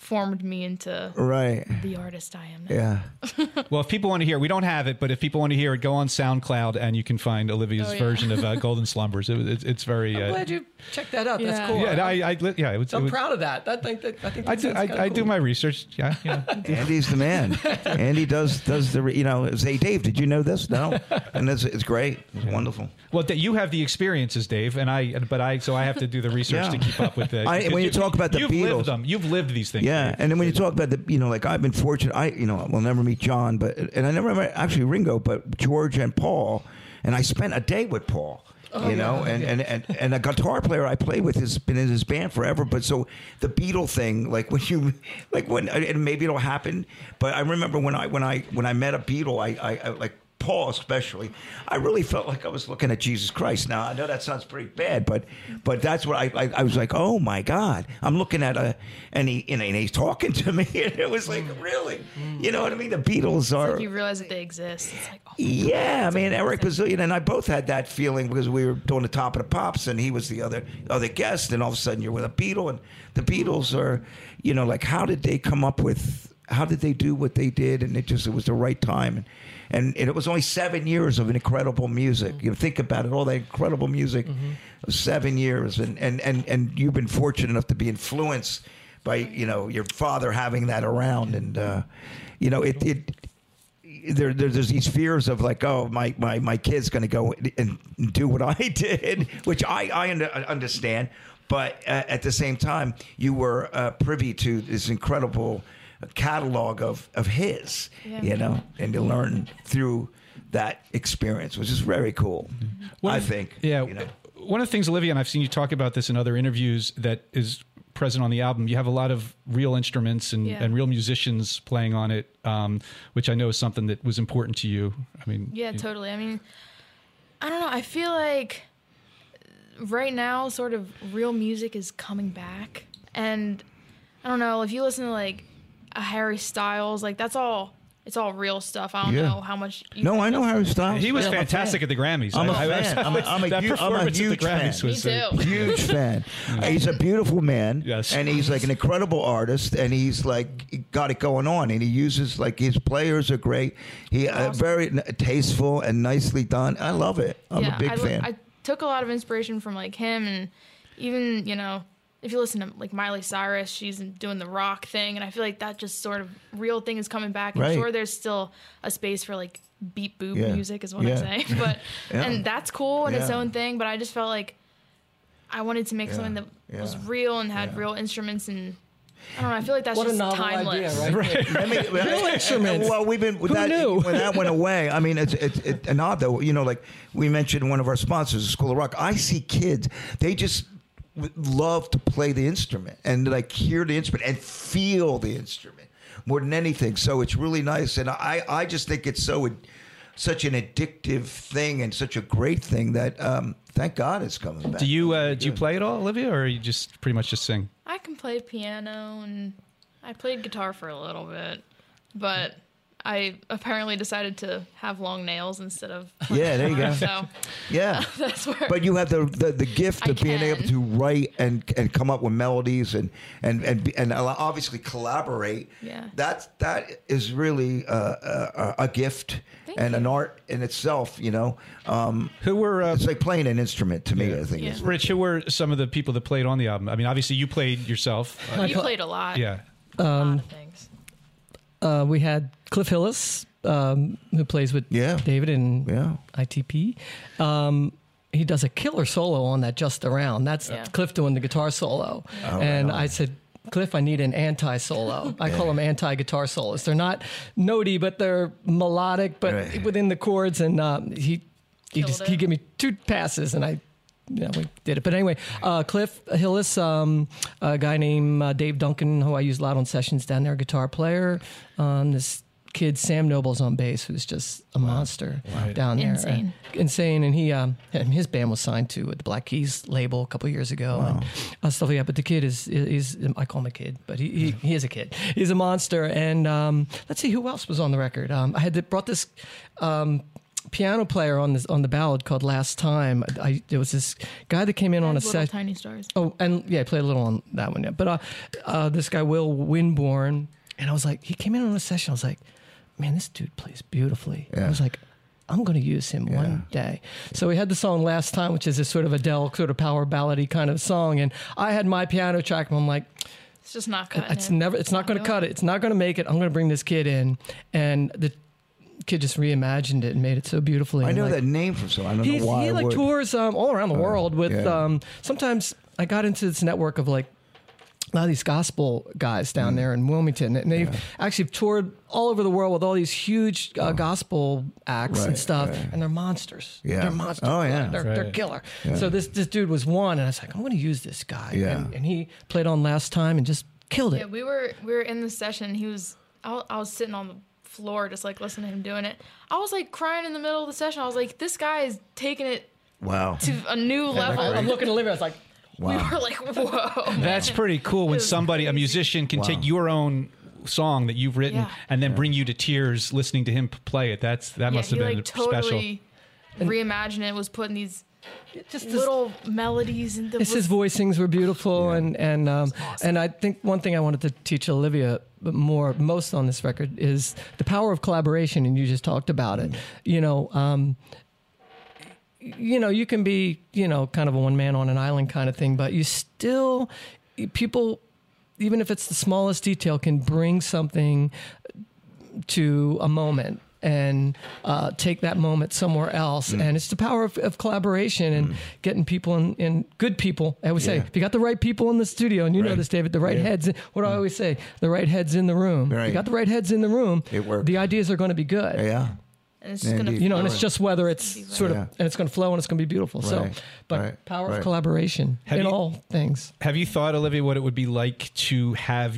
S3: formed me into
S2: Right.
S3: the artist I am now.
S2: Yeah. <laughs>
S1: Well, if people want to hear, we don't have it, but if people want to hear it, go on SoundCloud and you can find Olivia's
S3: Oh, yeah.
S1: version of uh, <laughs> Golden Slumbers. It, it's it's very.
S4: I'm
S1: Uh,
S4: glad you checked that out.
S3: Yeah.
S4: That's cool.
S1: yeah, no, I, I, yeah, it was,
S4: I'm
S1: was-
S4: proud of that. I think that I think
S1: I do. I,
S4: kinda
S1: I do my research. Yeah, yeah. <laughs>
S2: Andy's the man. Andy does does the you know say Dave, did you know this? No, and it's it's great. It's wonderful.
S1: Well, that you have the experiences, Dave, and I. But I, so I have to do the research
S2: Yeah.
S1: to keep up with it.
S2: I-
S1: because
S2: when you talk about the
S1: you've
S2: Beatles-
S1: lived them. You've lived these things.
S2: Yeah, and then when you talk about the, you know, like I've been fortunate. I, you know, I will never meet John, but and I never met actually Ringo, but George and Paul, and I spent a day with Paul. Oh, you know, and, and, and and a guitar player I play with has been in his band forever. But so the Beatle thing, like when you, like when, and maybe it'll happen. But I remember when I when I when I met a Beatle, I, I, I like Paul especially, I really felt like I was looking at Jesus Christ. Now I know that sounds pretty bad, but but that's what I I, I was like, oh my God, I'm looking at a and he and he's talking to me, <laughs> and it was like mm. really, mm. you know what I mean? The Beatles are.
S3: Like you realize that they exist. It's like, oh,
S2: Yeah, I mean Eric Bazilian and I both had that feeling because we were doing the top of the pops and he was the other other guest and all of a sudden you're with a Beatle and the Beatles mm. are, you know, like how did they come up with how did they do what they did and it just it was the right time and and, and it was only seven years of incredible music. You know, think about it, all that incredible music, seven years, and, and and and you've been fortunate enough to be influenced by you know your father having that around, and uh, you know it it there, there, there's these fears of like, oh, my my my kid's going to go and do what <laughs> I did, which I I understand, but uh, at the same time, you were uh, privy to this incredible catalog of of his,
S3: Yeah.
S2: you know, and to learn through that experience, which is very cool.
S1: One
S2: I think.
S1: Yeah.
S2: You know.
S1: One of the things, Olivia, and I've seen you talk about this in other interviews that is present on the album, you have a lot of real instruments and,
S3: Yeah.
S1: and real musicians playing on it, um, which I know is something that was important to you. I mean,
S3: Yeah,
S1: you-
S3: totally. I mean, I don't know. I feel like right now, sort of real music is coming back, and I don't know if you listen to like a Harry Styles, like that's all. It's all real stuff. I don't
S2: Yeah.
S3: know how much. You
S2: No, I know
S3: listen
S2: Harry
S3: to.
S2: Styles.
S1: He was
S2: Yeah, I'm a
S1: fantastic
S2: fan.
S1: at the Grammys.
S2: I'm a
S1: I- I-
S2: fan. I'm a- I'm a
S1: that
S2: hu- I'm a
S1: performance at
S2: huge
S1: the Grammys
S2: fan.
S1: was
S3: Me
S1: uh,
S3: too.
S2: huge fan. <laughs> He's a beautiful man.
S1: Yes.
S2: And he's like an incredible artist, and he's like got it going on, and he uses like his players are great. He uh, very n- tasteful and nicely done. I love it. I'm
S3: yeah,
S2: a big
S3: I,
S2: fan.
S3: I took a lot of inspiration from like him, and even you know, if you listen to like Miley Cyrus, she's doing the rock thing, and I feel like that just sort of real thing is coming back. And
S2: Right.
S3: sure, there's still a space for like beat boop
S2: Yeah.
S3: music, is what
S2: Yeah.
S3: I'm saying, <laughs> but
S2: Yeah.
S3: and that's cool in its
S2: Yeah.
S3: own thing. But I just felt like I wanted to make
S2: Yeah.
S3: something that was real and had
S2: Yeah.
S3: real instruments, and I don't know. I feel like that's
S4: What a
S3: just
S4: novel
S3: timeless.
S4: idea, right? <laughs>
S2: Let me-
S4: Real instruments.
S2: Well, we've been
S4: Who
S2: that,
S4: knew? <laughs>
S2: when that went away. I mean, it's it's it, and odd though. You know, like we mentioned one of our sponsors, School of Rock. I see kids; they just w- love to play the instrument and like hear the instrument and feel the instrument more than anything. So it's really nice, and I I just think it's so. Such an addictive thing and such a great thing that um, thank God it's coming back.
S1: Do you uh, do you play at all, Olivia, or you just pretty much just sing?
S3: I can play piano and I played guitar for a little bit, but I apparently decided to have long nails instead of <laughs>
S2: Yeah, there you go.
S3: so <laughs>
S2: Yeah. <laughs>
S3: that's where.
S2: But you have the, the, the gift
S3: I
S2: of being able to write and, and come up with melodies and and and, and obviously collaborate.
S3: Yeah.
S2: That that is really uh, a, a gift
S3: Thank
S2: and
S3: you.
S2: an art in itself. You know, um,
S1: Who were uh,
S2: it's like playing an instrument to me. I think.
S3: Yeah.
S1: Rich? Who were some of the people that played on the album? I mean, obviously you played yourself. Uh,
S3: you played a lot.
S1: yeah.
S3: a lot
S2: Um,
S3: of things.
S4: Uh, we had Cliff Hillis, um, who plays with
S2: Yeah.
S4: David in
S2: Yeah.
S4: ITP. Um, he does a killer solo on that just around. That's
S3: Yeah.
S4: Cliff doing the guitar solo. and I said, Cliff, I need an anti solo. I call them anti guitar solos. They're not notey, but they're melodic, but
S2: Right.
S4: within the chords. And um, he he
S3: Killed
S4: just
S3: it.
S4: he gave me two passes, and I. Yeah, we did it. But anyway, uh, Cliff Hillis, um, a guy named uh, Dave Duncan, who I use a lot on sessions down there, guitar player. Um, this kid Sam Noble's on bass, who's just a monster down there.
S3: Insane.
S4: Uh, insane. And he, um, and his band was signed to the Black Keys label a couple years ago and uh, stuff like that. But the kid is, is, I call him a kid, but he, he, he is a kid. He's a monster. And um, let's see who else was on the record. Um, I had to, brought this um, piano player on this on the ballad called Last Time. I there was this guy that came in on a
S3: Little
S4: set.
S3: tiny stars.
S4: Oh, and yeah, I played a little on that one. Yeah, but uh, uh, this guy Will Winborn, and I was like, he came in on a session. I was like, man, this dude plays beautifully.
S2: Yeah.
S4: I was like. I'm going to use him one day. So we had the song last time, which is a sort of Adele sort of power ballady kind of song, and I had my piano track, and I'm like,
S3: It's just not cutting
S4: it's
S3: it.
S4: never it's not going to cut it it's not going to make it i'm going to bring this kid in and the kid just reimagined it and made it so beautifully
S2: I know
S4: like,
S2: that name from so I don't
S4: he,
S2: know why.
S4: he like tours um, all around the world with
S2: yeah.
S4: um, sometimes i got into this network of like a lot of these gospel guys
S2: Mm.
S4: down there in Wilmington, and they've actually toured all over the world with all these huge uh, gospel acts and stuff,
S2: right.
S4: and they're monsters.
S2: Yeah.
S4: they're monsters.
S2: Oh, yeah.
S4: they're, they're
S1: Right.
S4: killer. So this this dude was one, and I was like, I'm going to use this guy.
S2: Yeah.
S4: and, and he played on last time and just killed it.
S3: Yeah, we were we were in the session. He was I, wa- I was sitting on the floor just like listening to him doing it. I was like crying in the middle of the session. I was like, this guy is taking it
S2: Wow.
S3: to a new level.
S4: I'm looking at Olivia. I was like, Wow.
S3: We
S2: Wow.
S3: were like, whoa.
S1: That's pretty cool when
S3: was
S1: somebody, a musician, can
S2: Wow.
S1: take your own song that you've written
S3: Yeah.
S1: and then bring you to tears listening to him play it. That's that
S3: yeah,
S1: must have
S3: he
S1: been
S3: like
S1: special.
S3: totally reimagined it. Was putting these
S4: just this,
S3: little melodies into
S4: It's his voicings were beautiful, and and um, and I think one thing I wanted to teach Olivia more most on this record is the power of collaboration, and you just talked about it. You know, um, you know, you can be you know kind of a one man on an island kind of thing, but you still people, even if it's the smallest detail, can bring something to a moment and uh, take that moment somewhere else.
S2: Mm.
S4: And it's the power of, of collaboration and getting people in, in good people. I always say, if you got the right people in the studio, and you know this, David, the right
S2: Yeah.
S4: heads. What do I always say? The right heads in the room. If you got the right heads in the room.
S2: It works.
S4: The ideas are going to be good.
S2: Yeah.
S3: and it's just gonna
S4: You know, and it's just whether it's
S3: It's
S4: sort of,
S2: Yeah.
S4: and it's going to flow and it's going to be beautiful. So, but
S2: Right.
S4: power
S2: Right.
S4: of collaboration
S1: Have
S4: in
S1: you-
S4: all things.
S1: Have you thought, Olivia, what it would be like to have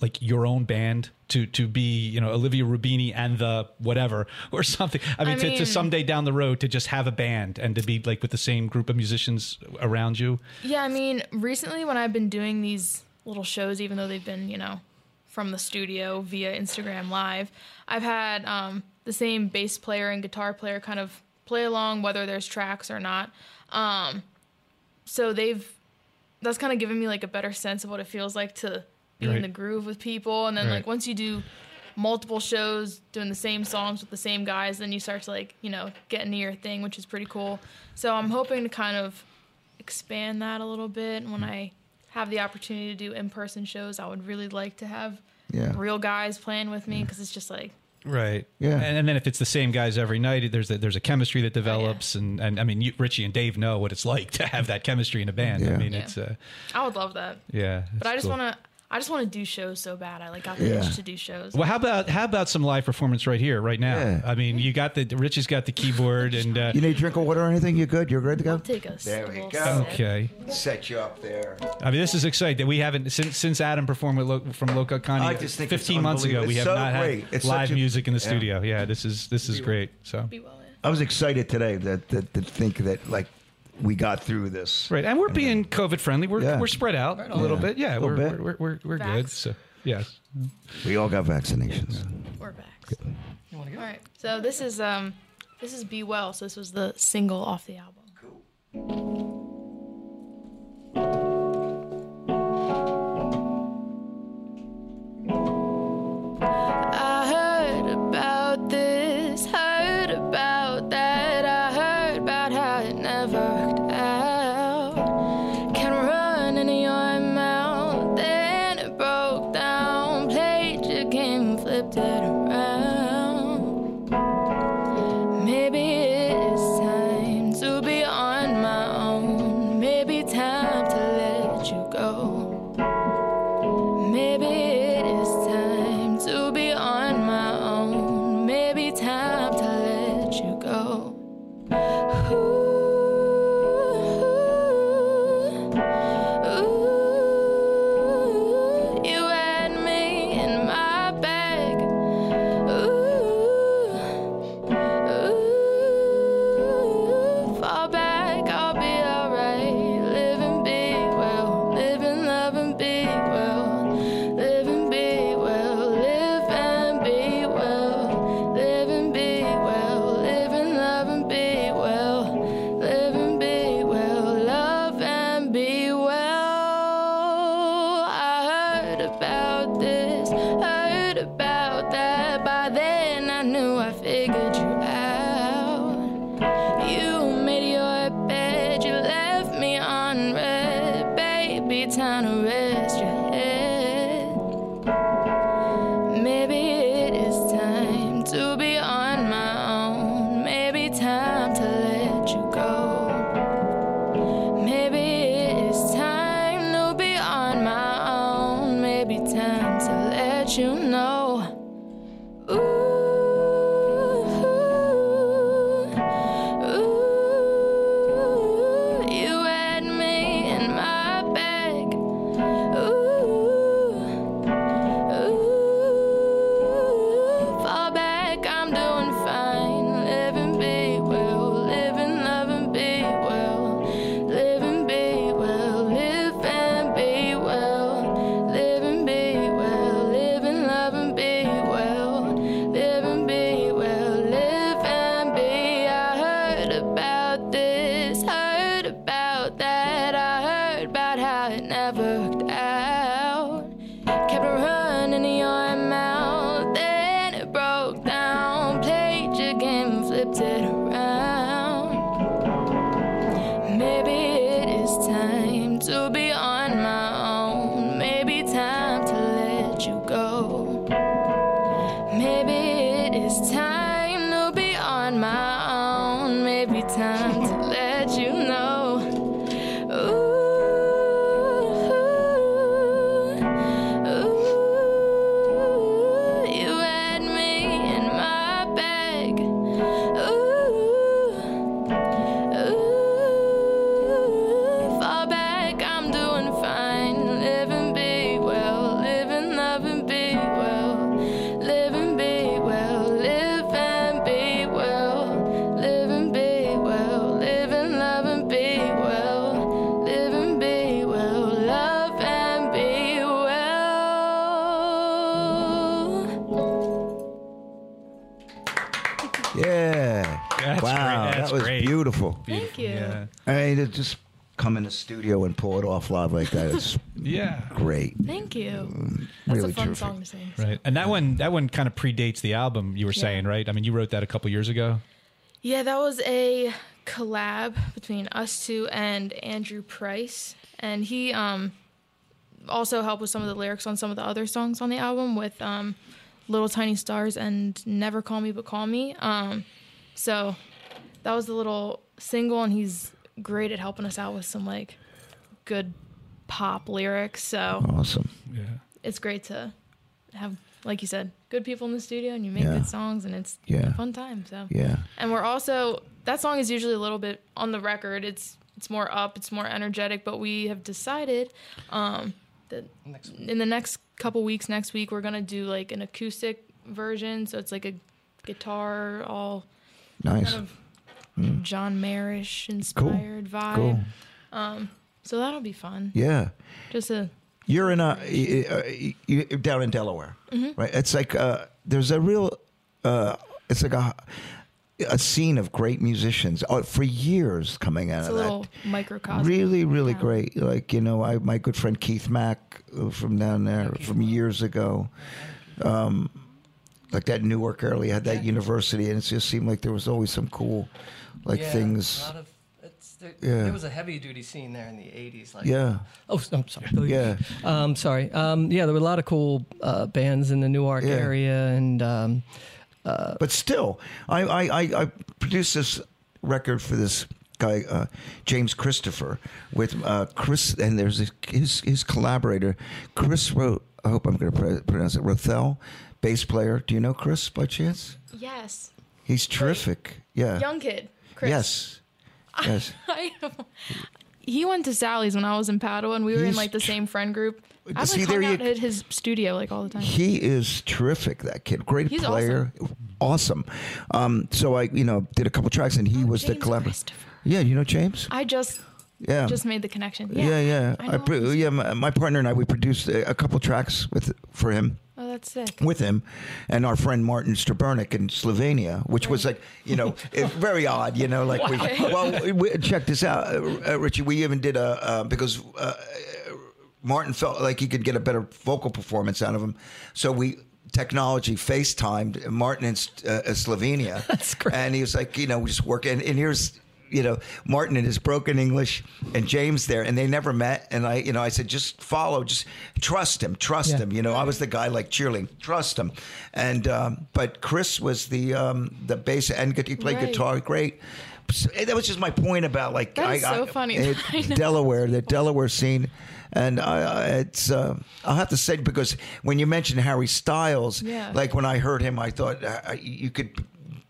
S1: like your own band to to be you know Olivia Rubini and the whatever <laughs> or something? I mean,
S3: I
S1: to, to someday down the road to just have a band and to be like with the same group of musicians around you.
S3: Yeah, I mean, recently when I've been doing these little shows, even though they've been, you know, from the studio via Instagram Live, I've had um, the same bass player and guitar player kind of play along, whether there's tracks or not. Um, so they've that's kind of given me like a better sense of what it feels like to be
S1: Right.
S3: in the groove with people, and then
S1: Right.
S3: like once you do multiple shows doing the same songs with the same guys, then you start to like you know get into your thing, which is pretty cool. So I'm hoping to kind of expand that a little bit. And when I have the opportunity to do in person shows, I would really like to have
S2: Yeah.
S3: real guys playing with me because it's just like
S1: Right.
S2: Yeah.
S1: And, and then if it's the same guys every night, there's a, there's a chemistry that develops, and, and I mean, you, Richie and Dave know what it's like to have that chemistry in a band. I mean,
S3: Yeah.
S1: it's uh,
S3: I would love that.
S1: yeah.
S3: But I just
S1: cool.
S3: want to. I just want to do shows so bad. I like got the
S2: Yeah.
S3: itch to do shows.
S1: Well, how about how about some live performance right here, right now?
S2: Yeah.
S1: I mean, you got the Richie's got the keyboard, and uh,
S2: You need a drink of water or anything? You good? You're good to go?
S3: I'll take us.
S2: There we go.
S3: sip.
S1: okay.
S2: Set you up there.
S1: I mean, this is exciting that we haven't since since Adam performed with Lo, from Loca
S2: I
S1: Connie
S2: just think
S1: 15 months ago.
S2: unbelievable.
S1: We have
S2: so
S1: not
S2: great.
S1: had
S2: It's
S1: live
S2: a-
S1: music in the
S2: yeah.
S1: studio. Yeah, this is this is great. So
S3: Be well.
S2: I was excited today that, that to think that like we got through this.
S1: right, and we're being COVID friendly. We're
S2: Yeah.
S1: we're spread out a little
S2: Yeah.
S1: bit. Yeah,
S2: little
S1: we're,
S2: bit.
S1: we're we're we're good. So yes.
S2: We all got vaccinations.
S3: We're back. All right. So this is um, this is Be Well. So this was the single off the album. I flipped around. To
S2: just come in the studio and pull it off live like that is <laughs>
S1: Yeah.
S2: great.
S3: Thank you. That's
S2: really
S3: a fun
S2: terrific.
S3: song to sing.
S1: Right. And that one that one kind of predates the album you were
S3: Yeah.
S1: saying, right? I mean, you wrote that a couple years ago.
S3: Yeah, that was a collab between us two and Andrew Price, and he um also helped with some of the lyrics on some of the other songs on the album with um Little Tiny Stars and Never Call Me But Call Me. Um so that was the little single and he's great at helping us out with some like good pop lyrics. So
S2: Awesome.
S1: Yeah.
S3: it's great to have like you said, good people in the studio and you make
S2: Yeah.
S3: good songs and it's
S2: Yeah.
S3: a fun time. So
S2: Yeah.
S3: and we're also that song is usually a little bit on the record. It's it's more up, it's more energetic, but we have decided um that in the next couple weeks next week we're going to do like an acoustic version, so it's like a guitar all
S2: Nice.
S3: kind of John Mayerish inspired vibe.
S2: Cool.
S3: So that'll be fun.
S2: Yeah.
S3: Just a
S2: You're in a you're down in Delaware,
S3: Mm-hmm.
S2: right? It's like uh, there's a real, uh, it's like a a scene of great musicians uh, for years coming out
S3: it's a
S2: of
S3: little
S2: that.
S3: microcosm.
S2: Really, really
S3: town.
S2: great. Like you know, I my good friend Keith Mack uh, from down there from years ago. Um, like that Newark area had that university, and it just seemed like there was always some cool, like
S4: Yeah,
S2: things.
S4: a lot of- there,
S2: Yeah.
S4: there was a heavy duty scene there in the 80s. Like,
S2: Yeah,
S4: Oh, I'm sorry.
S2: yeah,
S4: Um, sorry. Um, yeah, there were a lot of cool uh, bands in the Newark
S2: Yeah.
S4: area, and um,
S2: but still, I, I, I, I produced this record for this guy uh, James Christopher with uh, Chris, and there's his his collaborator Chris wrote. I hope I'm going to pronounce it. Rothel, bass player. Do you know Chris by chance?
S3: Yes.
S2: He's terrific. Yeah.
S3: Young kid. Chris.
S2: Yes. Yes. <laughs>
S3: I he went to Sally's when I was in Padua, and we were in like the same friend group. I
S2: See,
S3: like
S2: there you-
S3: out at his studio like all the time.
S2: He is terrific. That kid, great
S3: He's
S2: player, awesome. Um, so I, you know, did a couple tracks, and he was the
S3: Oh,
S2: collaborator. Yeah, you know James.
S3: I just
S2: Yeah,
S3: just made the connection.
S2: Yeah,
S3: Yeah,
S2: yeah.
S3: I
S2: I, pro- yeah, my, my partner and I we produced a, a couple tracks with for him
S3: Oh, that's sick.
S2: with him and our friend Martin Strabernik in Slovenia, which was like you know very odd, you know, like we well we, check this out, uh, uh, Richie. We even did a uh, because. Uh, Martin felt like he could get a better vocal performance out of him, so we technology FaceTimed Martin in uh, Slovenia. <laughs>
S4: That's great.
S2: And he was like, you know, we just working. And here's, you know, Martin in his broken English and James there, and they never met. And I, you know, I said, just follow, just trust him, trust
S4: Yeah.
S2: him. You know, I was the guy like cheerleading, trust him. And um, but Chris was the um, the bass and he played
S3: Right.
S2: guitar great. So, that was just my point about like
S3: That is so funny. <laughs>
S2: it-
S3: I.
S2: Delaware, the Delaware scene. And I, I, it's, uh, I'll have to say because when you mentioned Harry Styles,
S3: Yeah.
S2: like when I heard him, I thought uh, you could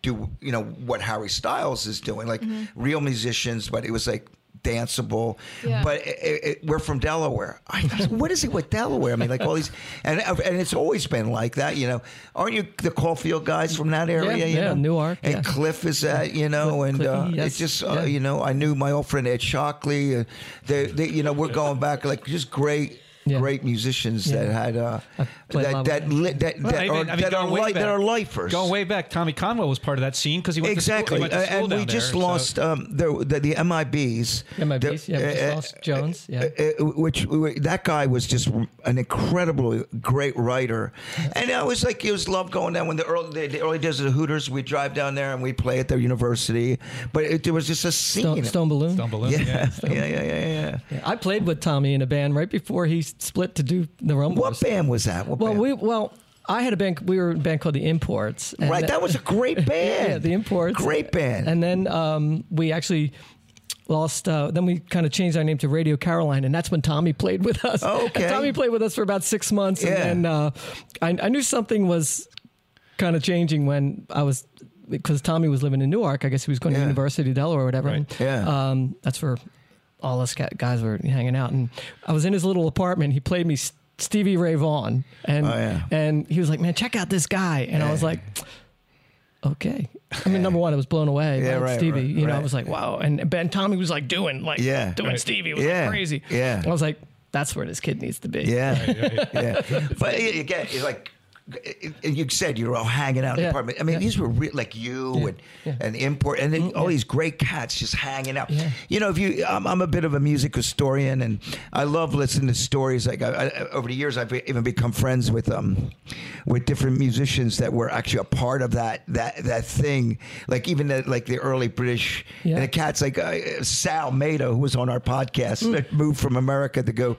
S2: do, you know, what Harry Styles is doing, like
S3: Mm-hmm.
S2: real musicians, but it was like danceable.
S3: Yeah.
S2: But it, it, it- we're from Delaware. <laughs> I, I what is it with Delaware? I mean, like all these, <laughs> and and it's always been like that, you know. Aren't you the Caulfield guys from that area?
S4: Yeah,
S2: you
S4: yeah,
S2: know?
S4: Newark,
S2: And
S4: yeah.
S2: Cliff is that, you know,
S4: Cliff-
S2: and uh,
S4: yes,
S2: it's just, uh,
S4: yeah.
S2: you know, I knew my old friend Ed Shockley. Uh, they, they, you know, we're going back like just great.
S4: Yeah.
S2: Great musicians that had uh, that that li- that,
S1: Well,
S2: that,
S1: I
S2: are,
S1: mean- I mean,
S2: that, are li- that are lifers.
S1: Going way back, Tommy Conwell was part of that scene because he went
S2: exactly,
S1: To school, went to
S2: Uh,
S1: school
S2: and we
S1: down
S2: just
S1: there, so-
S2: lost um, the, the the MIBs.
S4: MIBs,
S2: The-
S4: yeah, we just
S2: uh,
S4: lost Jones, yeah.
S2: uh, uh, which that guy was just an incredibly great writer, and I was like, it was love going down when the early the, the early days of the Hooters. We drive down there and we play at their university, but it, there was just a scene.
S4: Stone, Stone Balloon.
S1: Stone Balloon,
S2: yeah,
S1: yeah. <laughs>
S2: yeah, yeah, yeah, yeah.
S4: Yeah, I played with Tommy in a band right before he split to do the Rumblers.
S2: What band was that? What
S4: Well,
S2: band?
S4: we well, I had a band. We were a band called the Imports. and
S2: right, that was a great <laughs> band.
S4: yeah, the Imports.
S2: great band.
S4: And then um, we actually lost. Uh, then we kind of changed our name to Radio Caroline, and that's when Tommy played with us.
S2: Oh, okay.
S4: And <laughs> Tommy played with us for about six months,
S2: Yeah.
S4: and then uh, I, I knew something was kind of changing when I was. Because Tommy was living in Newark, I guess he was going
S2: Yeah.
S4: to University of Delaware or whatever.
S1: Right.
S4: And,
S2: Yeah.
S4: um, that's where all us guys were hanging out, and I was in his little apartment. He played me Stevie Ray Vaughan, and
S2: Oh, yeah.
S4: and he was like, "Man, check out this guy," and I was like, "Okay." I mean, number one, I was blown away
S2: Yeah,
S4: by
S2: right,
S4: Stevie.
S2: right,
S4: you know, I was like, "Wow!" And Ben Tommy was like doing like
S2: Yeah.
S4: doing
S1: Right.
S4: Stevie. It was
S2: Yeah,
S4: like crazy.
S2: yeah.
S4: I was like, "That's where this kid needs to be."
S2: Yeah, <laughs> yeah. But again, it's like and you said you were all hanging out in the apartment. I mean,
S4: yeah.
S2: these were re- like you
S4: Yeah,
S2: and
S4: yeah.
S2: and import, and then
S4: Mm,
S2: all
S4: yeah.
S2: these great cats just hanging out.
S4: Yeah.
S2: You know, if you, I'm, I'm a bit of a music historian, and I love listening to stories. Like I, I, over the years, I've even become friends with um with different musicians that were actually a part of that that that thing. Like even the, like the early British
S4: Yeah.
S2: and the cats like uh, Sal Maida, who was on our podcast,
S4: Mm.
S2: that moved from America to go.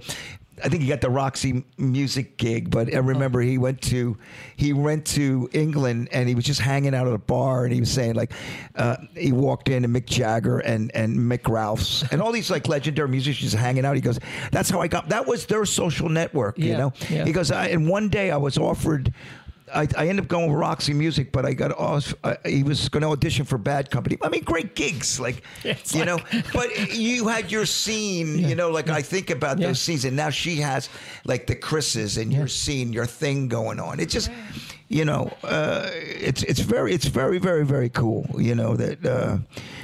S2: I think he got the Roxy music gig, but I remember he went to he went to England and he was just hanging out at a bar and he was saying like uh, he walked in and Mick Jagger and and Mick Ralphs and all these like legendary musicians hanging out. He goes, "That's how I got. That was their social network, you know."
S4: yeah.
S2: He goes, I, and one day I was offered. I, I ended up going with Roxy Music, but I got off. Uh, he was going to audition for Bad Company. I mean, great gigs, like <laughs>
S4: It's
S2: you
S4: like-
S2: know. But you had your scene, you know. Like I think about
S4: Yeah.
S2: those scenes, and now she has like the Chris's and your scene, your thing going on. It just, you know, uh, it's it's very it's very very very cool. You know that, uh,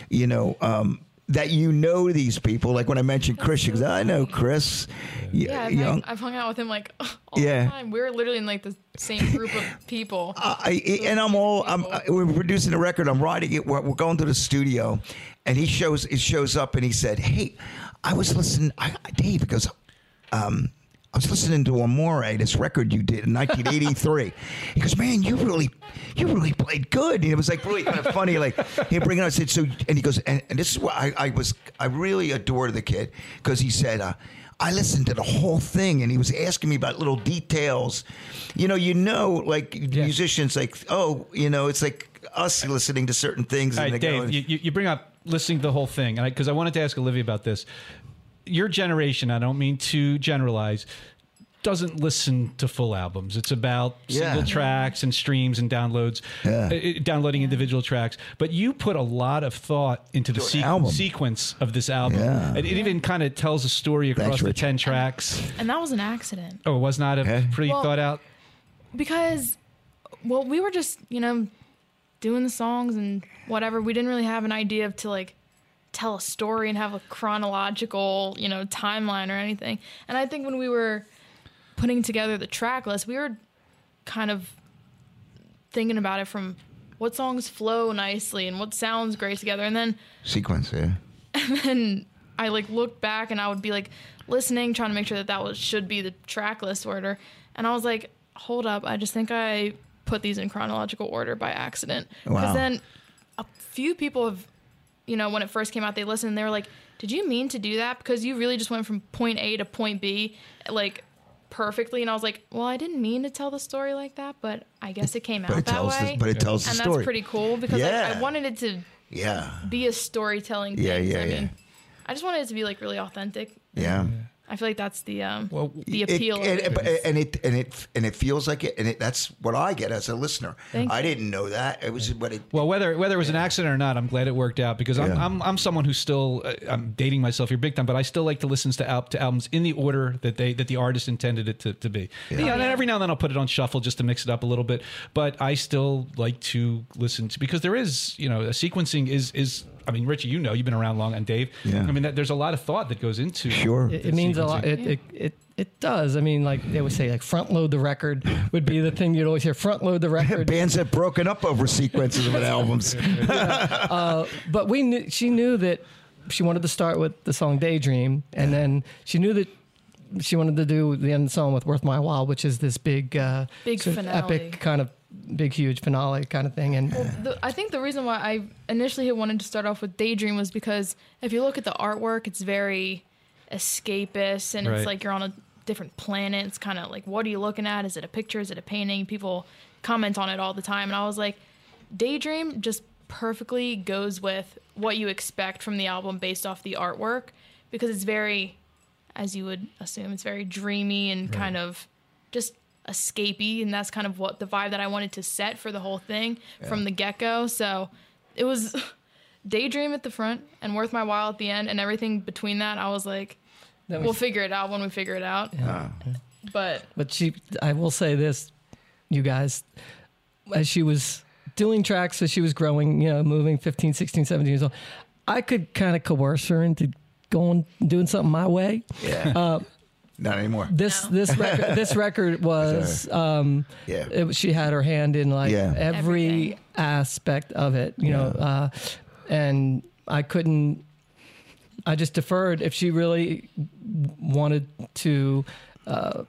S2: you know. Um, that you know these people, like when I mentioned Chris, she goes, "I know Chris." Y-
S3: Yeah, I've, hung, I've hung out with him like <laughs> all
S2: Yeah.
S3: the time. We're literally in like the same group of <laughs> people.
S2: I, and I'm all I'm we're producing a record. I'm writing it. We're, we're going to the studio, and he shows he shows up and he said, "Hey, I was listening." I, Dave he goes, um, "I was listening to Amore, this record you did in 1983." <laughs> he goes, "Man, you really you really played good." And it was like really kind of funny. Like he bring it up. I said, "So," and he goes, and, and this is what I, I was. I really adore the kid because he said. Uh, I listened to the whole thing, and he was asking me about little details. You know, you know, like musicians, like oh, you know, it's like us listening to certain things.
S1: All right,
S2: go,
S1: Dave, you, you you bring up listening to the whole thing, and because I, wanted to ask Olivia about this. Your generation, I don't mean to generalize, doesn't listen to full albums. It's about
S2: Yeah.
S1: single tracks and streams and downloads,
S2: Yeah.
S1: uh, uh, downloading individual tracks. But you put a lot of thought into the
S2: To
S1: sequ- sequence of this album.
S2: Yeah.
S1: It, it even kind of tells a story across
S2: Thanks,
S1: the
S2: Rich.
S1: 10 tracks.
S3: And that was an accident
S1: Oh, it was not a
S2: Okay.
S1: pretty
S3: Well-
S1: thought out?
S3: because, well, we were just, you know, doing the songs and whatever. We didn't really have an idea of to like tell a story and have a chronological, you know, timeline or anything. And I think when we were putting together the track list, we were kind of thinking about it from what songs flow nicely and what sounds great together. And then
S2: sequence, yeah. <laughs>
S3: and then I like looked back and I would be like listening, trying to make sure that that was should be the track list order. And I was like, hold up. I just think I put these in chronological order by accident. Because
S2: Wow.
S3: then a few people have, you know, when it first came out, they listened and they were like, did you mean to do that? Because you really just went from point A to point B, like perfectly. And I was like, well, I didn't mean to tell the story like that, but I guess it came
S2: But
S3: out
S2: it
S3: that way.
S2: the, but it tells the
S3: and
S2: story.
S3: that's pretty cool because
S2: Yeah.
S3: I, I wanted it to
S2: yeah.
S3: be a storytelling thing.
S2: Yeah, yeah,
S3: I
S2: yeah.
S3: mean, I just wanted it to be like really authentic.
S2: Yeah.
S3: I feel like that's the um
S1: Well,
S3: the appeal.
S2: and,
S3: of it.
S2: but- and it and it and it feels like it, and it, that's what I get as a listener.
S3: Thank
S2: I
S3: you.
S2: didn't know that. It was what it.
S1: Well, whether whether it was an accident or not, I'm glad it worked out because I'm
S2: Yeah.
S1: I'm, I'm someone who's still uh, I'm dating myself here big time, but I still like to listen to, al- to albums in the order that they that the artist intended it to, to be. Yeah. and
S3: yeah.
S1: every now and then I'll put it on shuffle just to mix it up a little bit, but I still like to listen to because there is you know a sequencing is is. I mean, Richie, you know, you've been around long, and Dave.
S2: Yeah.
S1: I mean, that, there's a lot of thought that goes into
S2: Sure.
S4: It,
S1: the
S4: it means a lot.
S1: sequencing.
S4: It, it it it does. I mean, like they would say, like front load the record would be the thing you'd always hear. Front load the <laughs> record.
S2: Bands have broken up over sequences of albums. <laughs>
S4: but we knew she knew that she wanted to start with the song Daydream, and then she knew that she wanted to do the end song with Worth My While, which is this big, uh,
S3: Big
S4: sort of
S3: finale.
S4: epic kind of big, huge finale kind of thing. And
S3: the, I think the reason why I initially wanted to start off with Daydream was because if you look at the artwork, it's very escapist and
S1: Right.
S3: it's like you're on a different planet. It's kind of like, what are you looking at? Is it a picture? Is it a painting? People comment on it all the time. And I was like, Daydream just perfectly goes with what you expect from the album based off the artwork because it's very, as you would assume, it's very dreamy and kind of just escapey. And that's kind of what the vibe that I wanted to set for the whole thing from the get go. So it was <laughs> Daydream at the front and Worth My While at the end, and everything between that. I was like,
S4: that
S3: we'll
S4: was,
S3: figure it out when we figure it out. <laughs> But
S4: but she, I will say this, you guys, as she was doing tracks, as she was growing, you know, moving 15, 16, 17 years old, I could kind of coerce her into going doing something my way.
S2: Yeah. Uh, Not anymore.
S4: This
S3: No.
S4: this record <laughs> this record was um
S2: Yeah.
S4: it, she had her hand in like
S2: Yeah.
S4: every
S3: Everything.
S4: aspect of it you know uh and I couldn't I just deferred if she really wanted to uh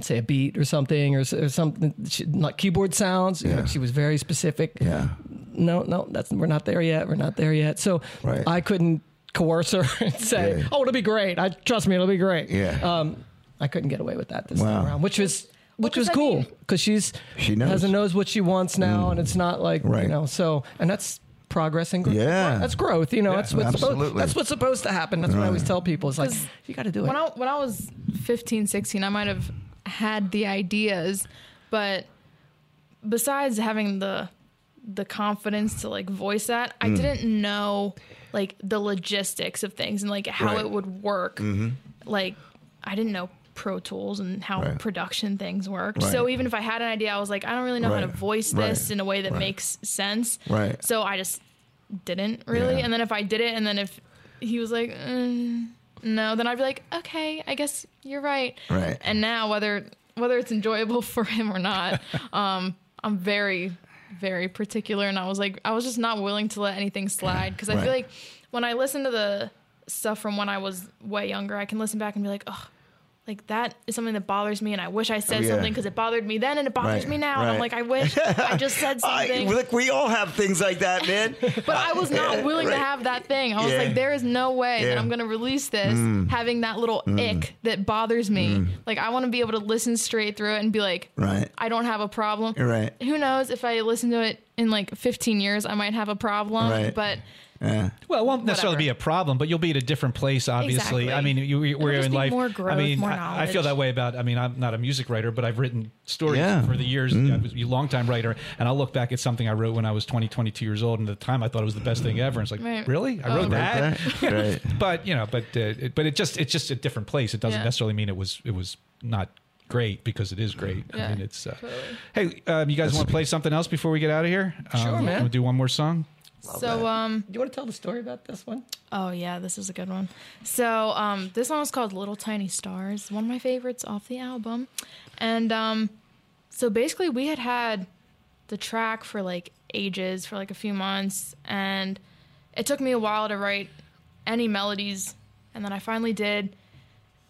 S4: say a beat or something or, or something she, like keyboard sounds you know,
S2: Yeah.
S4: she was very specific
S2: Yeah.
S4: no, no, that's we're not there yet. We're not there yet. So
S2: Right.
S4: I couldn't coerce her <laughs> and say,
S2: Yeah.
S4: "Oh, it'll be great." I trust me, it'll be great.
S2: Yeah.
S4: Um, I couldn't get away with that this
S2: Wow.
S4: time around, which was which was
S3: I
S4: cool because she's
S2: She knows. Mm.
S4: has a knows what she wants now, and it's not like
S2: Right.
S4: you know. So and that's progress and growth.
S2: Yeah.
S4: that's growth. You know, that's what's supposed, that's what's supposed to happen. That's what I always tell people. It's like you got to do it.
S3: when I when I was 15, 16, I might have had the ideas, but besides having the the confidence to like voice that, I
S2: Mm.
S3: didn't know like the logistics of things and like how
S2: Right.
S3: it would work. Like I didn't know Pro Tools and how
S2: Mm-hmm. Right.
S3: production things worked.
S2: Right.
S3: So even if I had an idea, I was like, I don't really know how to voice this in a way that makes sense.
S2: Right.
S3: So I just didn't really.
S2: Yeah.
S3: And then if I did it, and then if he was like, mm, no, then I'd be like, okay, I guess you're right.
S2: Right.
S3: And now whether whether it's enjoyable <laughs> for him or not, <laughs> um, I'm very very particular, and I was like, I was just not willing to let anything slide because I
S2: Right.
S3: feel like when I listen to the stuff from when I was way younger, I can listen back and be like, oh. Like that is something that bothers me, and I wish I said
S2: Oh, yeah.
S3: something because it bothered me then, and it bothers
S2: Right,
S3: me now. And I'm like, I wish <laughs> I just said
S2: I,
S3: something.
S2: look, we all have things like that, man. <laughs>
S3: But I was not <laughs> willing to have that thing. I was
S2: Yeah.
S3: like, there is no way that
S2: Yeah. Mm.
S3: I'm going to release this having that little ick that bothers me. Like, I want to be able to listen straight through it and be like,
S2: Right.
S3: I don't have a problem.
S2: Right.
S3: Who knows if I listen to it in like 15 years, I might have a problem.
S2: Right.
S3: But
S2: Yeah.
S1: Well, it won't necessarily
S3: Whatever.
S1: be a problem, but you'll be at a different place, obviously.
S3: Exactly.
S1: I mean, you, you, we're in life.
S3: more growth,
S1: I mean,
S3: more
S1: I, I feel that way about. I mean, I'm not a music writer, but I've written stories
S2: Yeah. Mm.
S1: for the years. I was a long time writer, and I'll look back at something I wrote when I was 20, 22 years old, and at the time I thought it was the best thing ever. And it's like,
S3: Right.
S1: really? I
S3: Oh,
S1: wrote that. <laughs>
S2: Right.
S1: but you know, but uh, it, but it just it's just a different place. It doesn't
S3: Yeah.
S1: necessarily mean it was it was not great because it is great. I mean, it's. Uh,
S3: totally.
S1: hey, um, you guys want to play something else before we get out of here?
S4: Sure,
S1: um,
S4: man.
S1: We'll do one more song.
S3: So, um,
S4: Do you want to tell the story about this one?
S3: Oh yeah, this is a good one. So um, this one was called "Little Tiny Stars," one of my favorites off the album, and um, so basically we had had the track for like ages, for like a few months, and it took me a while to write any melodies, and then I finally did,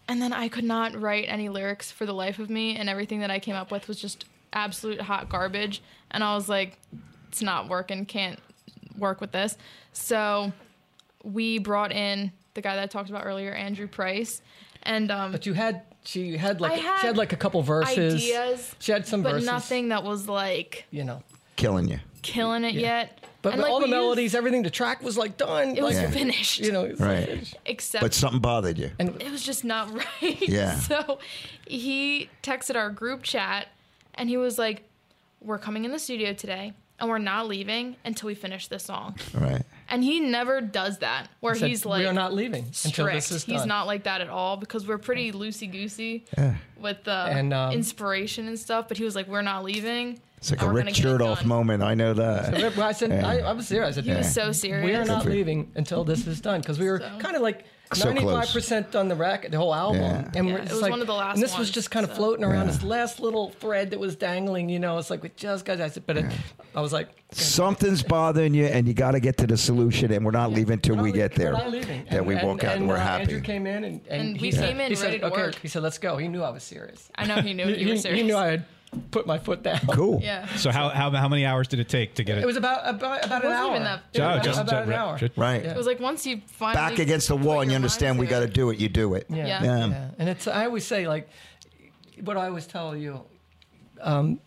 S1: and then I could not write any lyrics for the life of me, and everything that I came up with was just absolute hot garbage. And I was like, it's not working, can't work with this. So we brought in the guy that I talked about earlier, Andrew Price, and um,
S4: But you had she had like
S1: I
S4: she
S1: had
S4: had like a couple verses.
S1: ideas,
S4: She had some
S1: but
S4: verses.
S1: nothing that was like
S4: You know.
S2: Killing you.
S1: killing it yet.
S4: But,
S1: And,
S4: but
S1: like,
S4: all the
S1: we used-
S4: melodies, everything, the track was like done.
S1: it was
S4: like,
S1: finished.
S4: You know, it's
S2: Right.
S4: like-
S1: except
S2: But something bothered you.
S4: and
S1: it was just not <laughs> right.
S2: Yeah. <laughs>
S1: So he texted our group chat and he was like, We're coming in the studio today and we're not leaving until we finish this song.
S2: Right.
S1: And he never does that where
S4: said,
S1: he's like
S4: we are not leaving until
S1: strict.
S4: this is done.
S1: He's not like that at all because we're pretty loosey goosey
S2: Yeah.
S1: with the
S4: And, um,
S1: inspiration and stuff. But he was like, We're not leaving.
S2: It's like a Rick
S1: gonna get it
S2: Chertoff moment. I know that.
S4: Well, I said
S2: Yeah.
S4: I, I was serious. I said
S1: He was so serious.
S4: we are not
S2: Good for you.
S4: leaving until this is done because we were
S1: So-
S4: kind of like
S2: So
S4: ninety
S2: close.
S4: five percent done the record, the whole album,
S2: Yeah.
S4: and
S1: Yeah,
S4: we're
S1: it
S4: just
S1: was
S4: like,
S1: one of the last
S4: and this was just kind of
S1: so-
S4: floating around
S2: Yeah.
S4: this last little thread that was dangling. You know, it's like we just got. I said, but it, I was like,
S2: Something's bothering you, and you got to get to the solution, and we're not leaving till
S4: we're
S2: we get there.
S4: we're not leaving.
S2: That we walk out and,
S4: and,
S2: we're
S4: uh,
S2: happy.
S4: Andrew came in and, and,
S1: And
S4: he
S1: we
S4: said,
S1: came in
S4: he said,
S1: to
S4: okay.
S1: work.
S4: He said, let's go. He knew I was serious.
S1: I know he knew you were serious.
S4: he knew I had put my foot down.
S2: Cool.
S1: Yeah.
S3: So how, how how many hours did it take to get it?
S4: It was about about, about an
S1: wasn't
S4: hour.
S1: even that-
S4: It was
S3: Oh,
S4: about,
S3: just-
S4: about an hour.
S3: just-
S2: Right.
S1: It was like once you finally
S2: Back against the wall, and you understand we got to do it. You do it.
S4: Yeah.
S1: Yeah.
S2: Yeah.
S4: Yeah. And it's I always say like what I always tell you, um,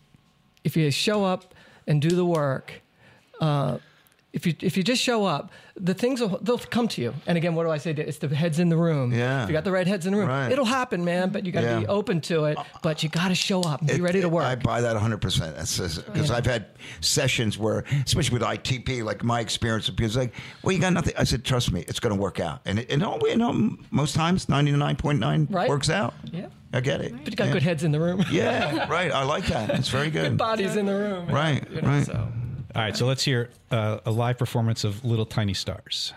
S4: if you show up and do the work, uh, if you if you just show up, the things will they'll come to you. And again, what do I say? It's the heads in the room.
S2: Yeah.
S4: If you got the right heads in the room,
S2: Right.
S4: it'll happen, man. But you got to be open to it. But you got to show up and be
S2: It-
S4: ready to work.
S2: I buy that 100% because I've had sessions where, especially with ITP, like my experience, people like, well, you got nothing. I said, trust me, it's going to work out. And, it, and all we know, most times, 99.9
S4: Right.
S2: works out.
S4: yeah.
S2: I get it.
S4: But you got
S2: yeah.
S4: good heads in the room.
S2: Yeah, right. I like that. It's very <laughs> good.
S4: good bodies in the room.
S2: Right,
S4: You know,
S2: right.
S4: So.
S3: All right, so let's hear uh, a live performance of Little Tiny Stars.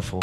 S2: Powerful.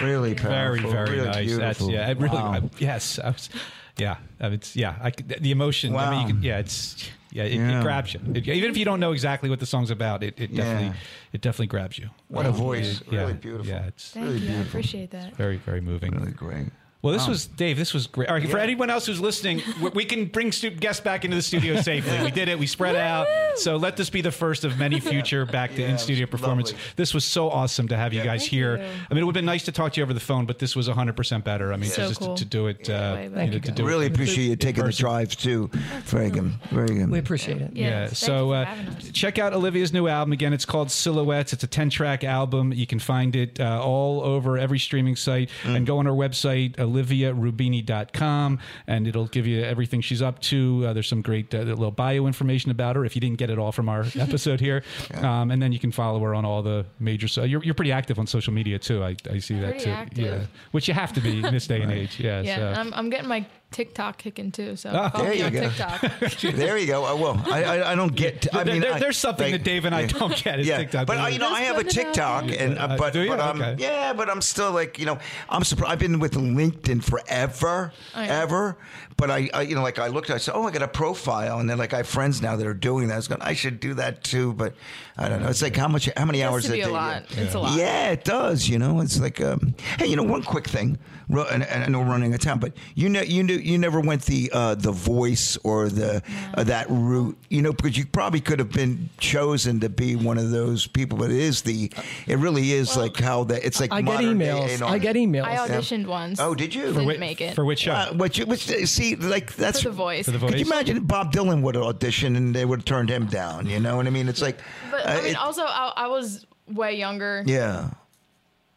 S2: Really
S1: very
S2: powerful.
S1: very
S2: really
S1: nice.
S2: Beautiful.
S1: That's yeah. It really.
S2: Wow.
S1: I- yes. I was, yeah. I mean, it's yeah. I, could- the emotion. I mean, you
S2: Wow.
S1: can, yeah. It's yeah. It,
S2: Yeah.
S1: it grabs you. It- even if you don't know exactly what the song's about, it, it definitely
S2: Yeah.
S1: it definitely grabs you.
S2: What a voice.
S1: Yeah.
S2: Really beautiful.
S1: Yeah. It's
S3: Thank
S2: Really
S3: you. I appreciate that.
S1: very very moving.
S2: Really great.
S1: Well, this
S2: Wow.
S1: was Dave. This was great. All right, for anyone else who's listening, we- we can bring stu- guests back into the studio safely. We did it. We spread out. So let this be the first of many future back to
S2: Yeah,
S1: in studio performance.
S2: lovely.
S1: This was so awesome to have you guys
S3: Thank
S1: here.
S3: you.
S1: I mean, it would have been nice to talk to you over the phone, but this was 100 percent better. I mean,
S3: So
S1: just to-
S3: cool.
S1: to, do it. Uh,
S3: Way
S1: you
S3: better.
S1: know, to do
S2: Really
S1: it
S2: appreciate you
S1: in
S2: taking the drive too. Very good. Very good.
S4: We appreciate it.
S3: Yeah.
S1: Yeah. So uh, check out Olivia's new album. Again, it's called Silhouettes. It's a 10 track album. You can find it uh, all over every streaming site
S2: Mm.
S1: and go on her website, oliviarubini.com, and it'll give you everything she's up to. Uh, there's some great uh, little bio information about her if you didn't get it all from our <laughs> episode here. Um, and then you can follow her on all the major. So you're, you're pretty active on social media too. I, I see that
S3: Pretty
S1: too.
S3: active.
S1: Yeah. Which you have to be in this day and age. Yeah.
S3: Yeah,
S1: so.
S3: I'm, I'm getting my TikTok kicking too. So
S1: Oh,
S3: follow
S2: there
S3: me
S2: you
S3: on
S2: go.
S3: TikTok. <laughs>
S2: there you go. I will. I, I, I don't get. I
S1: There-
S2: mean,
S1: there-
S2: I-
S1: there's something
S2: like-
S1: that Dave and I
S2: yeah.
S1: don't get is
S2: yeah,
S1: TikTok.
S2: but I, you know, I have a
S3: Just put it out.
S2: TikTok, and uh,
S1: Uh,
S2: but
S1: do you?
S2: but um,
S1: Okay.
S2: yeah, but I'm still like you know, I'm surprised. I've been with LinkedIn forever,
S3: Oh, yeah.
S2: ever. But I, I, you know, like I looked, I said, oh, I got a profile, and then like I have friends now that are doing that. I was going, I should do that too, but I don't know. It's like how much, how many
S3: It
S2: hours
S3: to be
S2: a
S3: a
S2: day?
S3: lot. It's a lot.
S2: Yeah, it does. You know, it's like, um, hey, you know, one quick thing, and, and I know we're running a town, but you know, you knew, you never went the uh, the voice or the uh, that route, you know, because you probably could have been chosen to be one of those people, but it is the, it really is like how that it's like
S4: I get emails.
S2: A&R.
S4: I get emails.
S3: I auditioned once.
S2: Oh, did you? For
S3: Didn't
S1: which-
S3: make it.
S1: For which show?
S2: Uh, what you which, see like that's
S3: For the voice.
S1: For the
S2: Could you imagine Bob Dylan would have auditioned and they would have turned him down? You know what I mean? It's like,
S3: But
S2: uh,
S3: I mean,
S2: it-
S3: also I, I was way younger.
S2: yeah,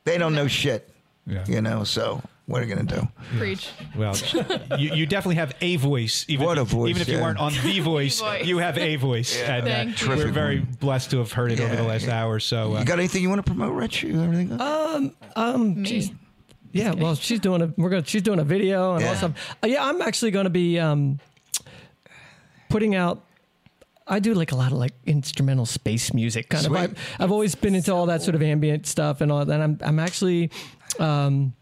S2: they don't know shit.
S1: Yeah.
S2: You know, so what are you gonna do?
S3: Preach.
S1: Well, you, you definitely have a voice. Even
S2: What a
S1: if,
S2: voice,
S1: Even if you
S2: yeah.
S1: weren't on <laughs> the voice,
S3: voice.
S1: you have a voice.
S2: Yeah.
S1: And, uh,
S3: Thank you.
S1: we're very blessed to have heard it over the last
S2: yeah.
S1: hour. So, uh,
S2: You got anything you want to promote, Rich? You everything?
S4: Um, um,
S3: Me.
S4: she's- yeah, well, she's doing a we're gonna she's doing a video and all
S2: Yeah.
S4: that stuff. Uh, yeah, I'm actually going to be um, putting out. I do like a lot of like instrumental space music kind
S2: Sweet.
S4: of. I've, I've always been into all that sort of ambient stuff and all that. I'm I'm actually. Um,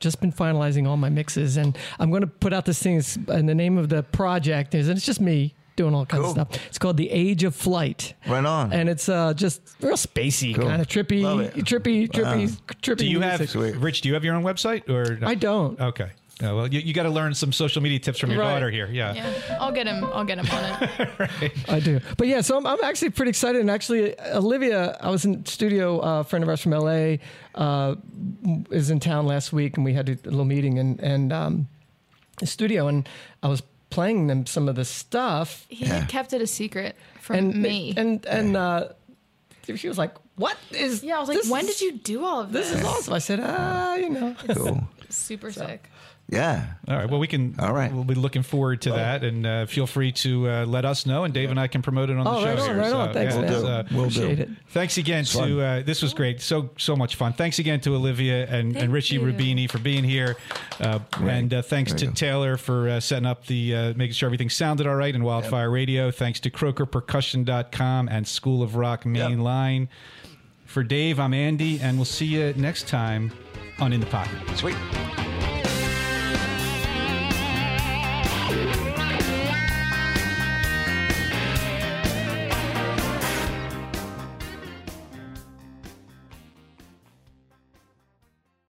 S4: just been finalizing all my mixes, and I'm going to put out this thing. it's- And the name of the project is, and it's just me doing all kinds
S2: Cool.
S4: of stuff. It's called The Age of Flight,
S2: Right on.
S4: and it's uh, just real spacey,
S2: Cool.
S4: kind of trippy,
S2: Love it.
S4: trippy, trippy, trippy.
S1: do you have.
S2: Sweet.
S1: Rich, do you have your own website? or
S4: I don't.
S1: Okay. Uh, well, you, you got to learn some social media tips from your
S4: Right.
S1: daughter here. Yeah.
S3: Yeah, I'll get him. I'll get him on it. <laughs>
S4: I do. But yeah, so I'm, I'm actually pretty excited. And actually, Olivia, I was in studio, uh, a friend of ours from LA, uh, is in town last week, and we had a little meeting and and um, the studio, and I was playing them some of the stuff,
S3: He
S2: Yeah.
S3: kept it a secret from
S4: and
S3: me.
S4: and and uh, she was like, "What is?"
S3: yeah, I was like,
S4: this
S3: when
S4: is-
S3: did you do all of
S4: This
S3: this?
S4: is awesome. I said, ah, you know.
S2: cool.
S3: Super sick.
S2: Yeah.
S1: All right. Well, we can.
S2: All right.
S1: We'll be looking forward to that, and uh, feel free to uh, let us know, and Dave and I can promote it on the
S4: Oh,
S1: show.
S4: right on,
S1: here.
S4: right
S1: So,
S4: on. Thanks,
S1: yeah,
S4: man.
S1: it's, uh,
S2: Will do.
S4: It.
S1: Thanks again
S2: fun.
S1: to uh, this was great. So so much fun. Thanks again to Olivia and, and Richie
S3: you.
S1: Rubini for being here, uh, and uh, thanks
S2: There
S1: to
S2: go.
S1: Taylor for uh, setting up the uh, making sure everything sounded all right in Wildfire Radio. Thanks to CroakerPercussion.com and School of Rock Mainline.
S2: Yep.
S1: For Dave, I'm Andy, and we'll see you next time on In the Pocket.
S2: Sweet.